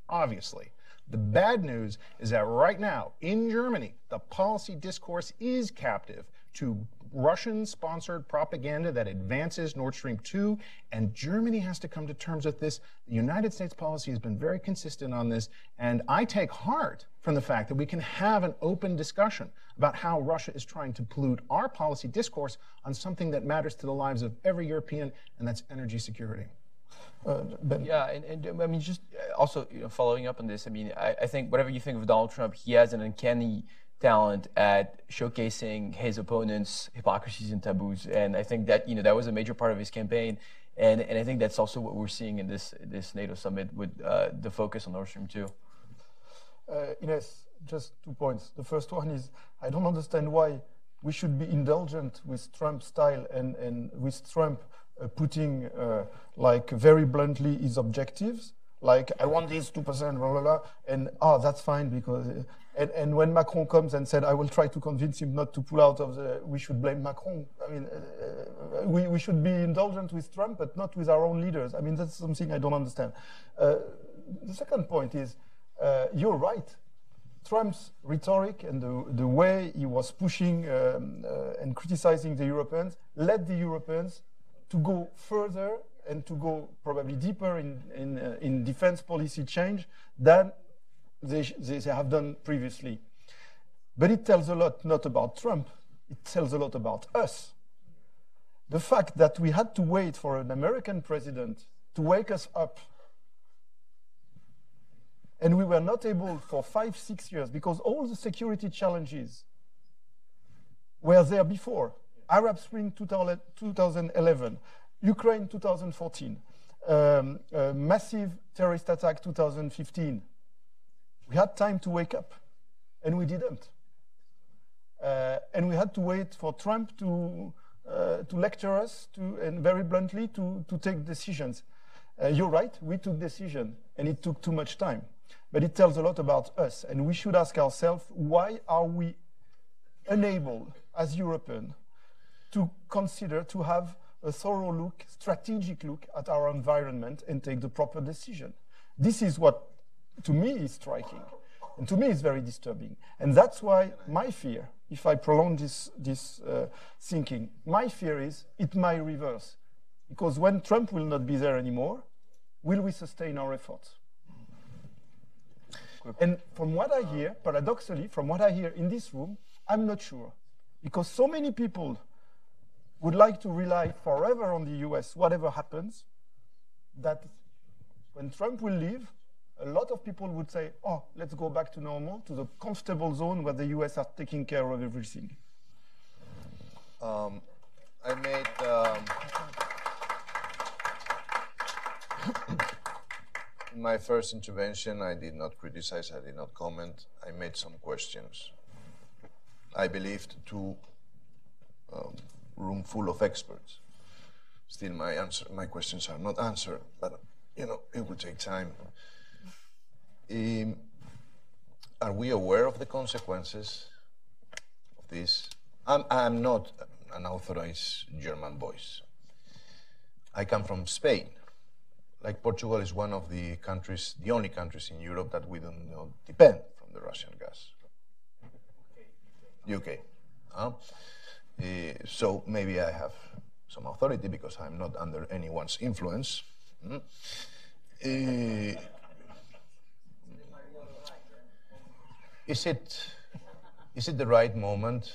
obviously. The bad news is that right now in Germany, the policy discourse is captive to Russian sponsored propaganda that advances Nord Stream 2, and Germany has to come to terms with this. The United States policy has been very consistent on this, and I take heart from the fact that we can have an open discussion about how Russia is trying to pollute our policy discourse on something that matters to the lives of every European, and that's energy security. Uh, yeah, and, and, I mean, just uh, also you know, following up on this, I mean, I, I, think whatever you think of Donald Trump, he has an uncanny talent at showcasing his opponents' hypocrisies and taboos, and I think that you know that was a major part of his campaign, and and I think that's also what we're seeing in this this NATO summit with uh, the focus on Nord Stream two. Uh, Inese, just two points. The first one is I don't understand why we should be indulgent with Trump style and and with Trump putting uh, like very bluntly his objectives like I want this two percent, blah blah blah, and oh that's fine because, uh, and, and when Macron comes and said I will try to convince him not to pull out of the, we should blame Macron. I mean, uh, we we should be indulgent with Trump, but not with our own leaders. I mean that's something I don't understand. Uh, the second point is uh, you're right. Trump's rhetoric and the, the way he was pushing um, uh, and criticizing the Europeans led the Europeans to go further and to go probably deeper in, in, uh, in defense policy change than they, they have done previously. But it tells a lot not about Trump, it tells a lot about us. The fact that we had to wait for an American president to wake us up and we were not able for five, six years because all the security challenges were there before. Arab Spring 2011, Ukraine 2014, um, massive terrorist attack 2015. We had time to wake up, and we didn't. Uh, and we had to wait for Trump to, uh, to lecture us to, and very bluntly to, to take decisions. Uh, you're right, we took decision, and it took too much time. But it tells a lot about us, and we should ask ourselves, why are we unable, as Europeans, to consider, to have a thorough look, strategic look at our environment and take the proper decision? This is what, to me, is striking. And to me, it's very disturbing. And that's why my fear, if I prolong this, this uh, thinking, my fear is it might reverse. Because when Trump will not be there anymore, will we sustain our efforts? And from what I hear, paradoxically, from what I hear in this room, I'm not sure. Because so many people would like to rely forever on the US, whatever happens, that when Trump will leave, a lot of people would say, oh, let's go back to normal, to the comfortable zone where the US are taking care of everything. Um, I made. Um, in my first intervention, I did not criticize, I did not comment, I made some questions. I believed to um, room full of experts. Still, my answer, my questions are not answered, but you know, it will take time. Um, are we aware of the consequences of this? I'm, I'm not an authorized German voice. I come from Spain. Like Portugal is one of the countries, the only countries in Europe that we don't know, depend from the Russian gas. UK. Uh, so maybe I have some authority because I'm not under anyone's influence. Mm. Uh, Is it, is it the right moment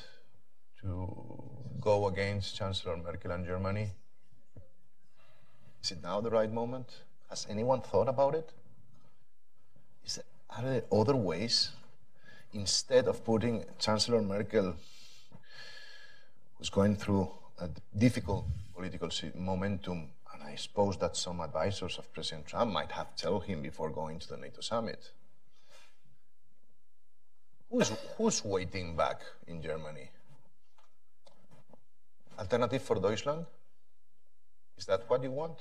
to go against Chancellor Merkel and Germany? Is it now the right moment? Has anyone thought about it? Is there, are there other ways? Instead of putting Chancellor Merkel, who's going through a difficult political momentum, and I suppose that some advisors of President Trump might have told him before going to the NATO summit, Who's, who's waiting back in Germany? Alternative for Deutschland? Is that what you want?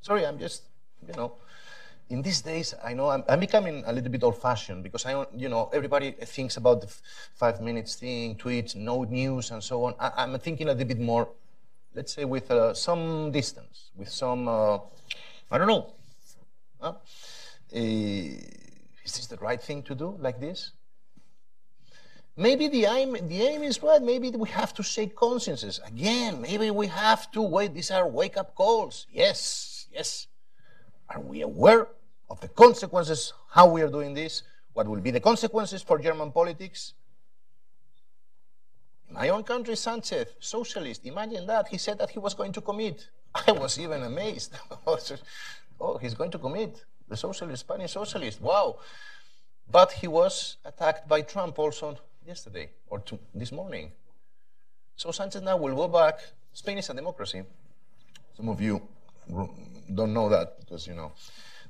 Sorry, I'm just, you know, in these days, I know I'm, I'm becoming a little bit old-fashioned because I, you know, everybody thinks about the five minutes thing, tweets, no news, and so on. I, am thinking a little bit more, let's say, with uh, some distance, with some, uh, I don't know. Uh, is this the right thing to do like this? Maybe the aim, the aim is right. Maybe we have to shake consciences. Again, maybe we have to wait. These are wake up calls. Yes, yes. Are we aware of the consequences, how we are doing this? What will be the consequences for German politics? my own country, Sanchez, socialist, imagine that. He said that he was going to commit. I was even amazed. oh, he's going to commit the socialist, Spanish socialist. Wow. But he was attacked by Trump also yesterday or this morning. So Sanchez now will go back. Spain is a democracy. Some of you don't know that because, you know,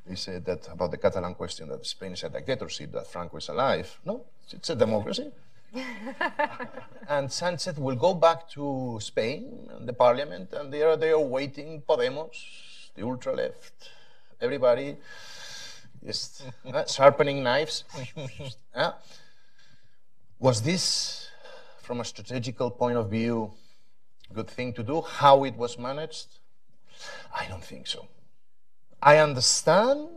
they said that about the Catalan question that Spain is a dictatorship, that Franco is alive. No, it's a democracy. and Sanchez will go back to Spain and the parliament, and they are there waiting Podemos, the ultra left, everybody just uh, sharpening knives. uh, was this, from a strategical point of view, a good thing to do? How it was managed? I don't think so. I understand.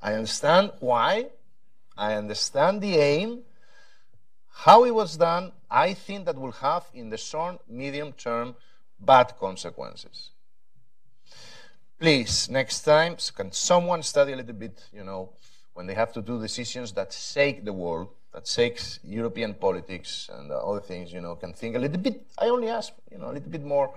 I understand why. I understand the aim. How it was done, I think that will have in the short, medium term bad consequences. Please, next time, can someone study a little bit, you know, when they have to do decisions that shake the world, that shakes European politics and other things, you know, can think a little bit, I only ask, you know, a little bit more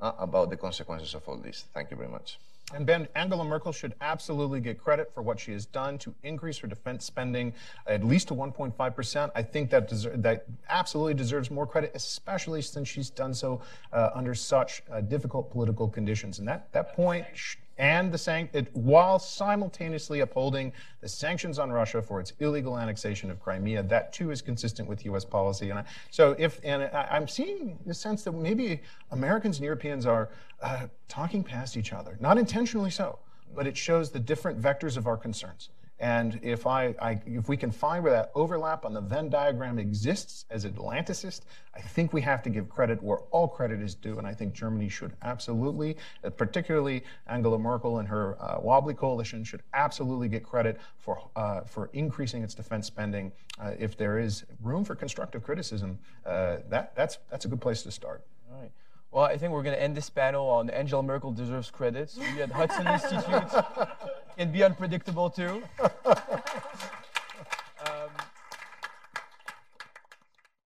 uh, about the consequences of all this. Thank you very much. And Ben, Angela Merkel should absolutely get credit for what she has done to increase her defense spending at least to 1.5%. I think that deser- that absolutely deserves more credit, especially since she's done so uh, under such uh, difficult political conditions. And that, that point, sh- and the san- it, while simultaneously upholding the sanctions on Russia for its illegal annexation of Crimea, that too is consistent with U.S. policy. And I, so, if and I, I'm seeing the sense that maybe Americans and Europeans are uh, talking past each other, not intentionally so, but it shows the different vectors of our concerns. And if I, I, if we can find where that overlap on the Venn diagram exists as Atlanticist, I think we have to give credit where all credit is due. And I think Germany should absolutely, particularly Angela Merkel and her uh, wobbly coalition, should absolutely get credit for uh, for increasing its defense spending. Uh, if there is room for constructive criticism, uh, that that's that's a good place to start. All right. Well, I think we're going to end this panel on Angela Merkel deserves credit. We at Hudson Institute can be unpredictable too.